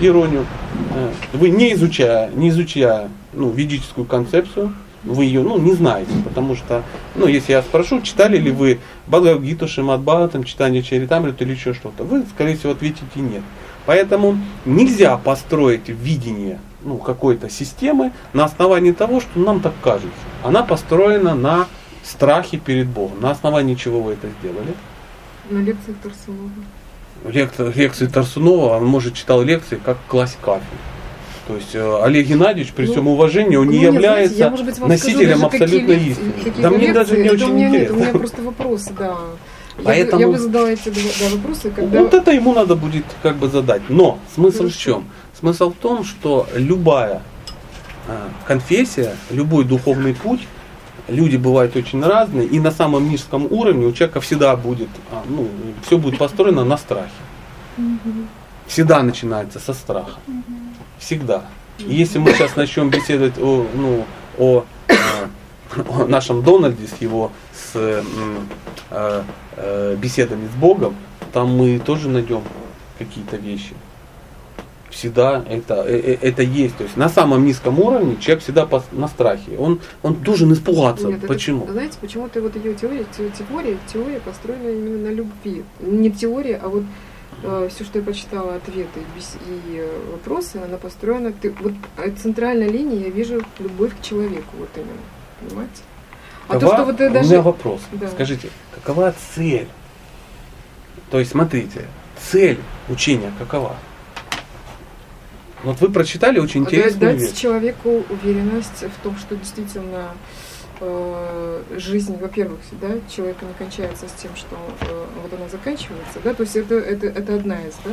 иронию. Э, Вы не изучая, не изучая ну, ведическую концепцию, вы ее ну, не знаете, потому что, ну, если я спрошу, читали ли вы Бхагавадгиту, Шимадба, там, читание Чаритамрит или еще что-то, вы, скорее всего, ответите нет. Поэтому нельзя построить видение ну, какой-то системы на основании того, что нам так кажется. Она построена на страхе перед Богом. На основании чего вы это сделали? На лекциях Тарсунова. Лектор- лекции Тарсунова, он, может, читал лекции, как класть кафель. То есть э, Олег Геннадьевич, при Ну, всем уважении, он Ну, не является знаете, я, может быть, носителем скажу даже, абсолютной какие истины. какие Да мне даже не очень у меня интересно. Нет, у меня просто вопросы, да. Я, Поэтому- бы, я бы задала эти да, вопросы, когда... Вот это ему надо будет как бы задать. Но смысл в Хорошо. чем? Смысл в том, что любая э, конфессия, любой духовный путь, люди бывают очень разные, и на самом низком уровне у человека всегда будет, а, ну, все будет построено на страхе. Всегда начинается со страха. Всегда. И если мы сейчас начнем беседовать о, ну, о, э, о нашем Дональде с его с, м, э, э, беседами с Богом, там мы тоже найдем какие-то вещи. Всегда это, э, э, это есть. То есть на самом низком уровне человек всегда на страхе. Он, он должен испугаться. Нет, это- Почему? знаете, почему-то вот ее теория, те- теория, теория построена именно на любви. Не теория, а вот все, что я почитала, ответы и, э, вопросы, она построена. Ты, вот э, центральная линия, я вижу любовь к человеку, вот именно. Понимаете? А то, Какова- что вот У даже. меня вопрос. Да. Скажите, какова цель? То есть, смотрите, цель учения какова? Вот вы прочитали очень интересную дать вещь. человеку уверенность в том, что действительно э, жизнь, во-первых, да, человека не кончается с тем, что э, вот она заканчивается, да, то есть это, это, это одна из, да,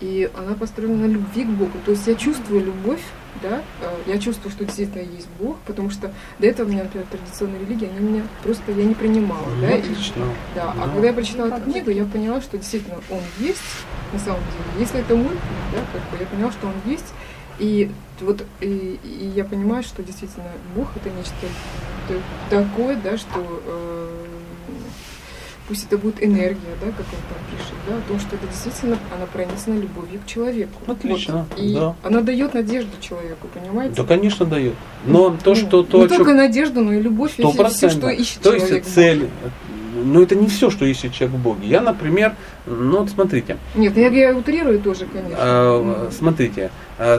и она построена на любви к Богу, то есть я чувствую любовь, да, э, я чувствую, что действительно есть Бог, потому что до этого у меня, например, традиционная религия, они меня просто, я не принимала, Ну, да, и- отлично. да, а Да. когда я прочитала эту книгу, я поняла, что действительно он есть, на самом деле. Если это мой да, как бы я поняла, что он есть. И вот и, и я понимаю, что действительно Бог это нечто такое, да, что э, пусть это будет энергия, да, как он там пишет, да, о том, что это действительно она пронесена любовью к человеку. Отлично, Вот. И да. она дает надежду человеку, понимаете? Да, конечно, дает. Но то, Ну, что то, не о чем- только надежду, но и любовь, и Сто все, что ищет То человек. есть в цель. Но это не все, что ищет человек в Боге. Я, например, ну вот смотрите, Нет, я, я утрирую тоже, конечно. э, смотрите,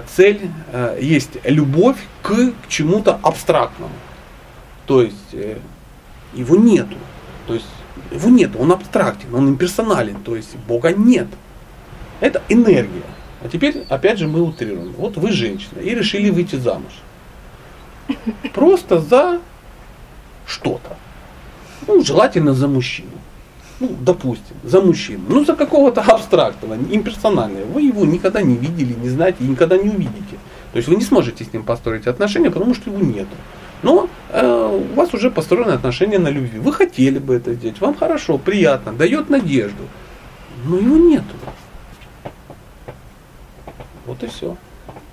цель э, есть любовь к, чему-то абстрактному. То есть э, его нету. То есть его нету, он абстрактен, он имперсонален, то есть Бога нет. Это энергия. А теперь, опять же, мы утрируем. Вот вы женщина и решили выйти замуж. Просто за что-то. Ну, желательно за мужчину. Ну, допустим, за мужчину. Ну, за какого-то абстрактного, имперсонального. Вы его никогда не видели, не знаете и никогда не увидите. То есть вы не сможете с ним построить отношения, потому что его нету. Но э, у вас уже построены отношения на любви. Вы хотели бы это сделать, вам хорошо, приятно, дает надежду. Но его нету. Вот и все.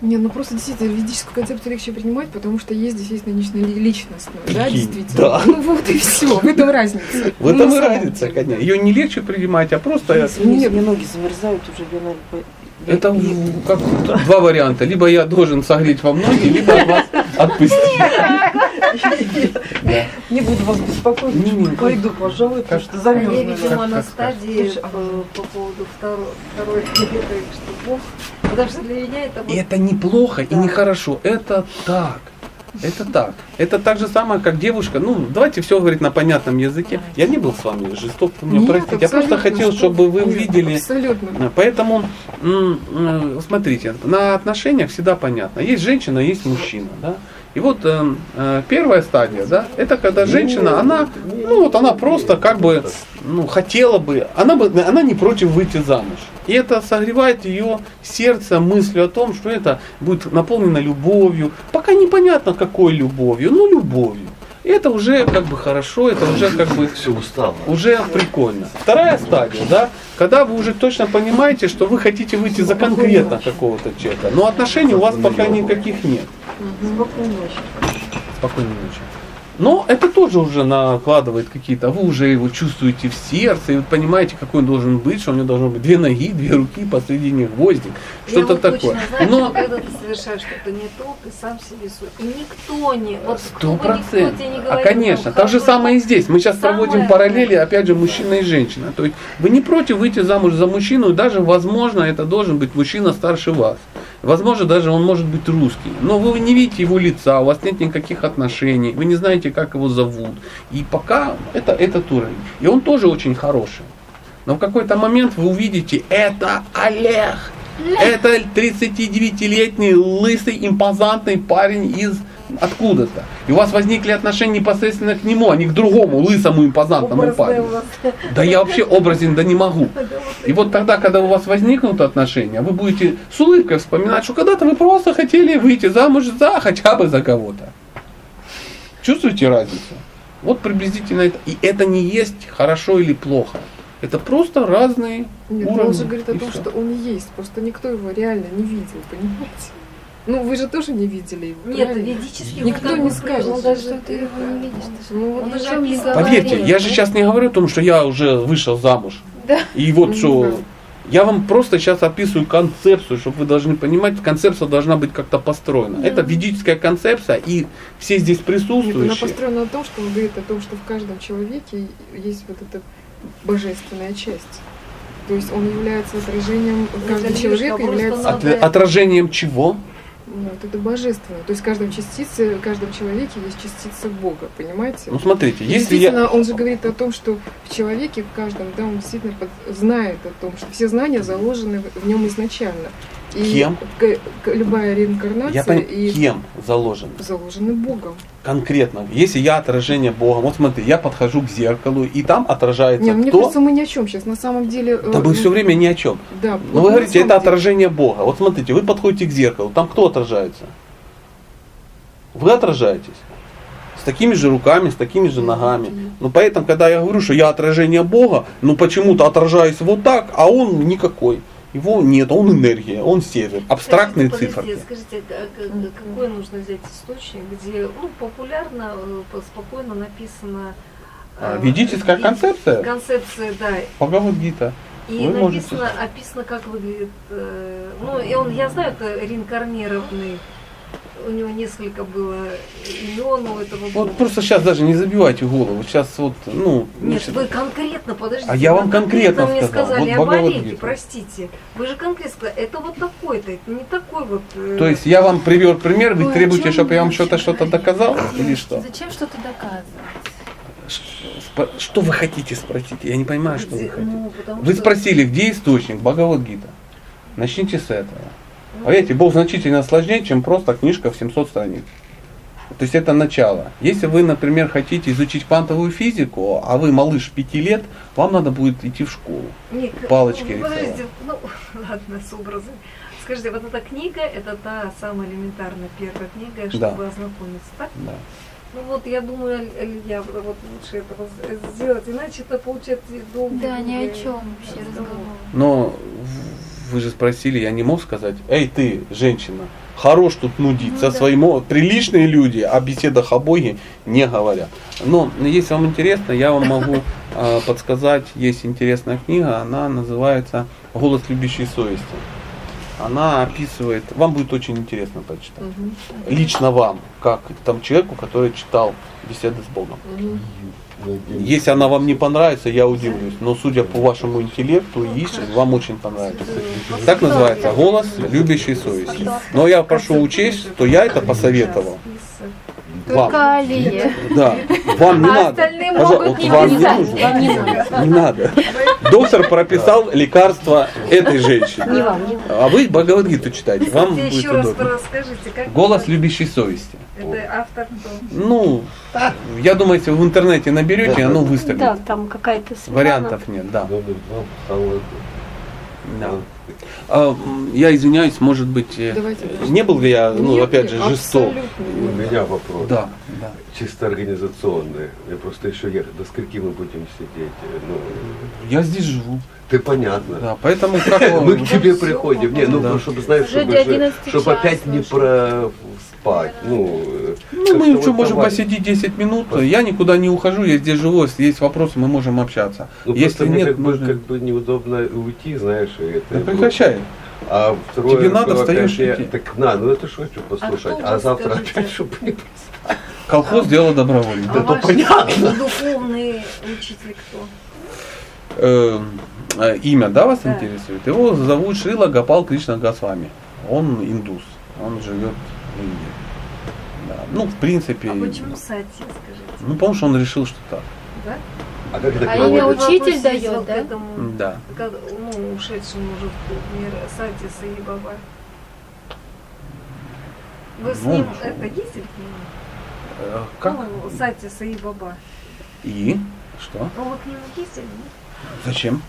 Не, ну просто действительно ведическую концепцию легче принимать, потому что есть действительно нечто ли- личностное, да, действительно. да. Ну вот и все, в этом разница. В Ну, этом на и разница, деле. конечно. Ее не легче принимать, а просто Извините, мне ноги замерзают уже, я, наверное, это как два варианта. Либо я должен согреть вам ноги, либо от вас отпустить. Не буду вас беспокоить, пойду, пожалуй, потому что А я, видимо, на стадии скажешь? э, по поводу второй, что Бог. Потому что для меня это И вот это неплохо и Да. нехорошо. Это так. Это так. Это так же самое, как девушка. Ну, давайте все говорить на понятном языке. Я не был с вами жесток, вы меня Нет, простите. Я просто хотел, что чтобы вы увидели. Абсолютно. Поэтому, м, м, смотрите, на отношениях всегда понятно. Есть женщина, есть мужчина, да. И вот э, э, первая стадия, да, это когда женщина, она, ну вот она просто как бы, ну хотела бы, она бы, она не против выйти замуж. И это согревает ее сердце мыслью о том, что это будет наполнено любовью. Пока непонятно какой любовью, но любовью. И это уже как бы хорошо, это уже как бы Все устало. уже прикольно. Вторая стадия, да, когда вы уже точно понимаете, что вы хотите выйти за конкретно какого-то человека, но отношений у вас пока никаких нет. Спокойной ночи. Спокойной ночи. Но это тоже уже накладывает какие-то, вы уже его чувствуете в сердце, и вы понимаете, какой он должен быть, что у него должно быть две ноги, две руки, посредине гвоздик, что-то вот такое. Точно знаю, Но что когда ты совершаешь что-то не то, ты сам себе. И никто не, вот Сто кто бы никто тебе не А говорил, конечно, там, то же самое и здесь. Мы сейчас Самое проводим параллели, опять же, мужчина и женщина. То есть вы не против выйти замуж за мужчину, и даже, возможно, это должен быть мужчина старше вас. Возможно, даже он может быть русский. Но вы не видите его лица, у вас нет никаких отношений, вы не знаете, как его зовут. И пока это этот уровень. И он тоже очень хороший. Но в какой-то момент вы увидите, это Олег. Это 39-летний лысый импозантный парень из откуда-то. И у вас возникли отношения непосредственно к нему, а не к другому лысому импозантному парню. Да я вообще образен, да не могу. И вот тогда, когда у вас возникнут отношения, вы будете с улыбкой вспоминать, что когда-то вы просто хотели выйти замуж за хотя бы за кого-то. Чувствуете разницу? Вот приблизительно это. И это не есть хорошо или плохо. Это просто разные Нет, уровни. он же говорит о том, всё. что он есть, просто никто его реально не видел, понимаете? Ну, вы же тоже не видели его, Нет, правильно? ведически Никто не скажет, что даже Что ты его не видишь? ты Ну, вот Он не. Поверьте, я же сейчас не говорю о том, что я уже вышел замуж. Да. И вот Ну, что, да. я вам просто сейчас описываю концепцию, чтобы вы должны понимать, концепция должна быть как-то построена. Это ведическая концепция, и все здесь Нет, она присутствующие. построена на том, что он говорит о том, что в каждом человеке есть вот эта божественная часть. То есть он является отражением, каждый Это человек является От- отражением чего? Вот это божественное. То есть в каждом частице, в каждом человеке есть частица Бога, понимаете? Ну смотрите, если я... он же говорит о том, что в человеке, в каждом, да, он действительно под- знает о том, что все знания заложены в нем изначально. Кем? любая реинкарнация Я понимаю, и кем заложен? заложены Богом. Конкретно. Если я отражение Бога, вот смотри, я подхожу к зеркалу, и там отражается Не, мне кто? кажется, мы ни о чем сейчас. На самом деле. Да э, вы все время ни о чем. Да. Но вот вы говорите, это деле. отражение Бога. Вот смотрите, вы подходите к зеркалу, там кто отражается? Вы отражаетесь. С такими же руками, с такими же ногами. Ну поэтому, когда я говорю, что я отражение Бога, ну почему-то отражаюсь вот так, а он никакой. Его нет, он энергия, он сервер, абстрактные Скажите, цифры. Скажите, а- какой нужно взять источник, где ну, популярно, э, по- спокойно написано... А, э, ведическая веди- концепция? Концепция, да. Бхагавадгита. И Вы можете- написано, описано, как выглядит... э, ну, и он, я знаю, это реинкарнированный. У него несколько было имен у этого Вот бога. просто сейчас даже не забивайте голову. Сейчас вот, ну, Нет, значит, вы конкретно, подождите. А я вы вам конкретно сказал. сказали Вот Бхагавадгита. Олеге, простите. Вы же конкретно сказали, это вот такой-то, это не такой вот... э, то есть я вам привел пример, вы о требуете, чтобы я вам вы что-то что-то доказал или что? Зачем что-то доказывать? Что вы хотите спросить? Я не понимаю, что вы хотите. ну, Вы спросили, где источник Бхагавадгита? Начните с этого. Поверьте, Бог значительно сложнее, чем просто книжка в 700 страниц. То есть это начало. Если вы, например, хотите изучить квантовую физику, а вы малыш 5 лет, вам надо будет идти в школу. Не, к- палочки ну. Подождите, ну ладно, с образом. Скажите, вот эта книга, это та самая элементарная первая книга, чтобы Да. ознакомиться, так? Да. Ну вот, я думаю, Илья, вот лучше этого с- сделать, иначе это получается долго. Да, ни о чем вообще разговор. Но в- вы же спросили, я не мог сказать, эй ты, женщина, хорош тут нудить Ну со да. своим, приличные люди о беседах о Боге не говорят. Но если вам интересно, я вам могу э, подсказать, есть интересная книга, она называется «Голос любящей совести». Она описывает, вам будет очень интересно прочитать, Мгм, лично вам, как там человеку, который читал беседы с Богом. мгм. Если она вам не понравится, я удивлюсь. Но судя по вашему интеллекту и вам очень понравится. Так называется голос любящей совести. Но я прошу учесть, что я это посоветовал. Вам. Только Алие. Да, вам не А надо. остальные Пожалуйста, могут не вам не нужно. Вам не надо. Не надо. Доктор прописал лекарство этой женщине. Не вам, не вам. А вы Бхагавадгиту читаете, вам Кстати, будет еще раз удобно. расскажите, как Голос любящей совести. Это автор кто? Ну, я думаю, если вы в интернете наберете, Да, оно да. выстрелит. Да, там какая-то. Вариантов нет, да. Да. А, я извиняюсь, может быть, э, Давайте, не был ли я, ну, Нет, опять же, жесток? У меня вопрос. Да, да. Чисто организационный. Я просто еще ехать. До скольки мы будем сидеть? Ну, Я здесь живу. ты понятно. Да, поэтому как вам- Мы к тебе всё, приходим. Не, ну, да. чтобы, знаешь, чтобы, до 11 чтобы опять не уже. проспать. Ну, э, Ну, мы что, можем посидеть 10 минут. Я никуда не ухожу, я здесь живу. Если есть вопросы, мы можем общаться. Ну, Если нет, как, бы, нужно... как бы неудобно уйти, знаешь, и это. Да прекращай. А второе, Тебе надо, встаешь, я- иди. Так на, ну это что хочу послушать. А, вы, завтра скажите? опять, чтобы не Колхоз дело добровольно. А то ваш понятно. духовный учитель кто? Э, э, имя, да, вас Да. интересует? Его зовут Шрила Гапал Кришна Госвами. Он индус. Он живет в Индии. Да. Ну, в принципе, А почему Сати, скажите? ну, потому что он решил, что так. Да? А как это А имя учитель дает, есть да? к этому, Да. как, ну, ушедшему уже в мир Сати Саи Баба. Вы с Ну, ним что? это ездили к нему? Э, Как? Ну, Сати Саи Баба. И? Что? Ну, вы к нему ездили? нет? Зачем?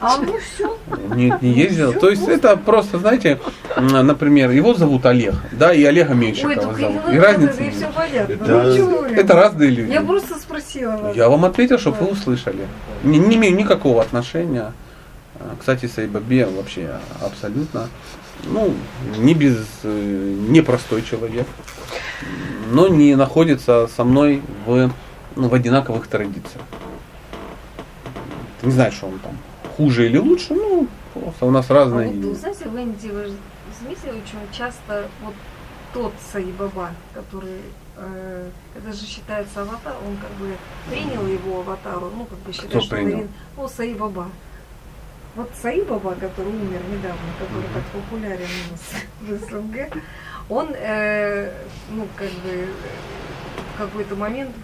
А ну все. Нет, не ездил. То есть это просто, знаете, например, его зовут Олег, да, и Олега Ой, Меньшикова только зовут. И это, разницы и все нет. понятно. Это- Ну? Это разные люди. Я просто спросила вас. Я вам ответил, чтобы вы услышали. Не, не имею никакого отношения. А, Кстати, Сайбабе вообще абсолютно, ну, не без, э, непростой человек, но не находится со мной в, ну, в одинаковых традициях. Не знаю, что он там хуже или лучше, ну, просто у нас А разные. вот, вы знаете, в Индии вы же заметили, очень часто вот тот Саибаба, который, э, это же считается аватар, он как бы принял его аватару, ну как бы считает, Кто что принял? Ирин- ну Саибаба. Вот Саибаба, который умер недавно, который так популярен у нас в СНГ, он, э, ну как бы в какой-то момент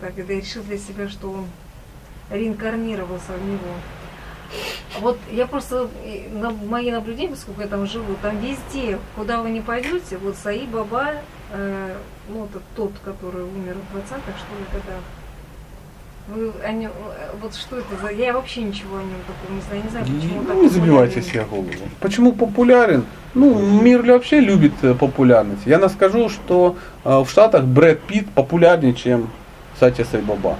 так, когда решил для себя, что он реинкарнировался в него. Вот я просто, на, мои наблюдения, поскольку я там живу, там везде, куда вы не пойдете, вот Саи Баба, э, ну это тот, который умер в 20-х, что ли, годах. Вы о нем, э, вот что это за... Я вообще ничего о нем такого не знаю, не знаю, почему Ну, не забивайте себе голову. Почему популярен? Ну, мир вообще любит э, популярность. Я нам скажу, что э, в Штатах Брэд Питт популярнее, чем Сатя Сайбаба.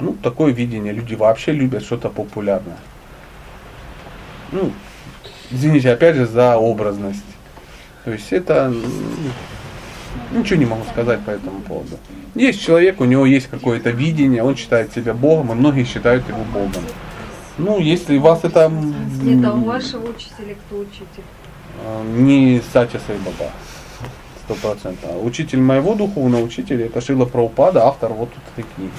Ну, такое видение. Люди вообще любят что-то популярное. Ну, извините, опять же, за образность. То есть это ничего не могу сказать по этому поводу. Есть человек, у него есть какое-то видение, он считает себя Богом, и многие считают его Богом. Ну, если вас это Нет, а у вашего учителя кто учитель? э, не Сатя Сайбаба, сто процентов. А Учитель моего духовного учителя это Шила Праупада, автор вот этой книги.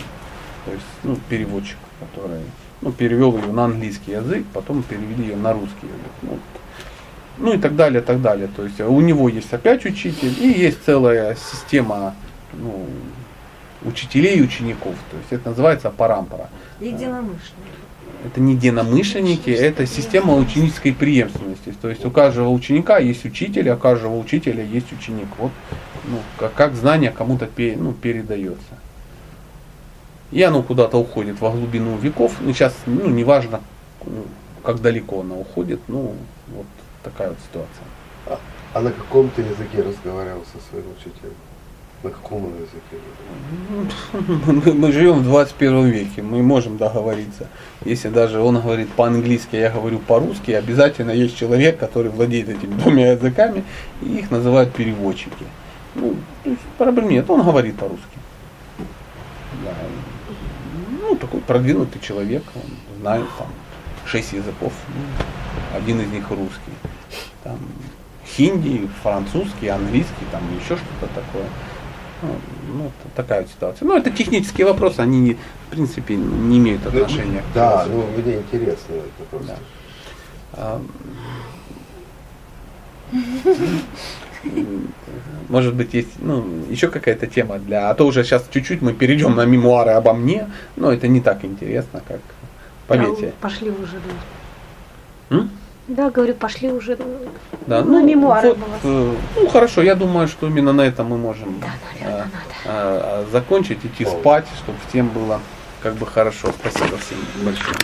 То есть, ну, переводчик, который ну, перевел ее на английский язык, потом перевели ее на русский язык. Ну, ну и так далее, так далее. То есть у него есть опять учитель, и есть целая система ну, учителей и учеников. То есть это называется парампара. Единомышленник. Это не единомышленники, это система ученической преемственности. То есть у каждого ученика есть учитель, а у каждого учителя есть ученик. Вот ну, как, как знание кому-то ну, передается. И оно куда-то уходит во глубину веков. Ну, сейчас, ну, неважно, ну, как далеко оно уходит, ну, вот такая вот ситуация. А на каком ты языке разговаривал со своим учителем? На каком он языке? Мы мы живем в 21 веке, мы можем договориться. Если даже он говорит по-английски, а я говорю по-русски, обязательно есть человек, который владеет этими двумя языками, и их называют переводчики. Ну, проблем нет, он говорит по-русски. Да. Ну, такой продвинутый человек, он знает там шесть языков, ну, один из них русский. Там хинди, французский, английский, там еще что-то такое. Ну, ну, такая вот ситуация. Ну, это технические вопросы, они, не, в принципе, не имеют отношения к Да, ну мне интересно это просто. Да. А, Может быть, есть ну, еще какая-то тема для... А то уже сейчас чуть-чуть мы перейдем на мемуары обо мне, но это не так интересно, как поверьте. Пошли уже. М? Да, говорю, пошли уже. Да, Ну, мемуары вот, было. э, ну хорошо, я думаю, что именно на этом мы можем Да, наверное, надо. э, э, закончить, идти спать, чтобы всем было как бы хорошо. Спасибо всем большое.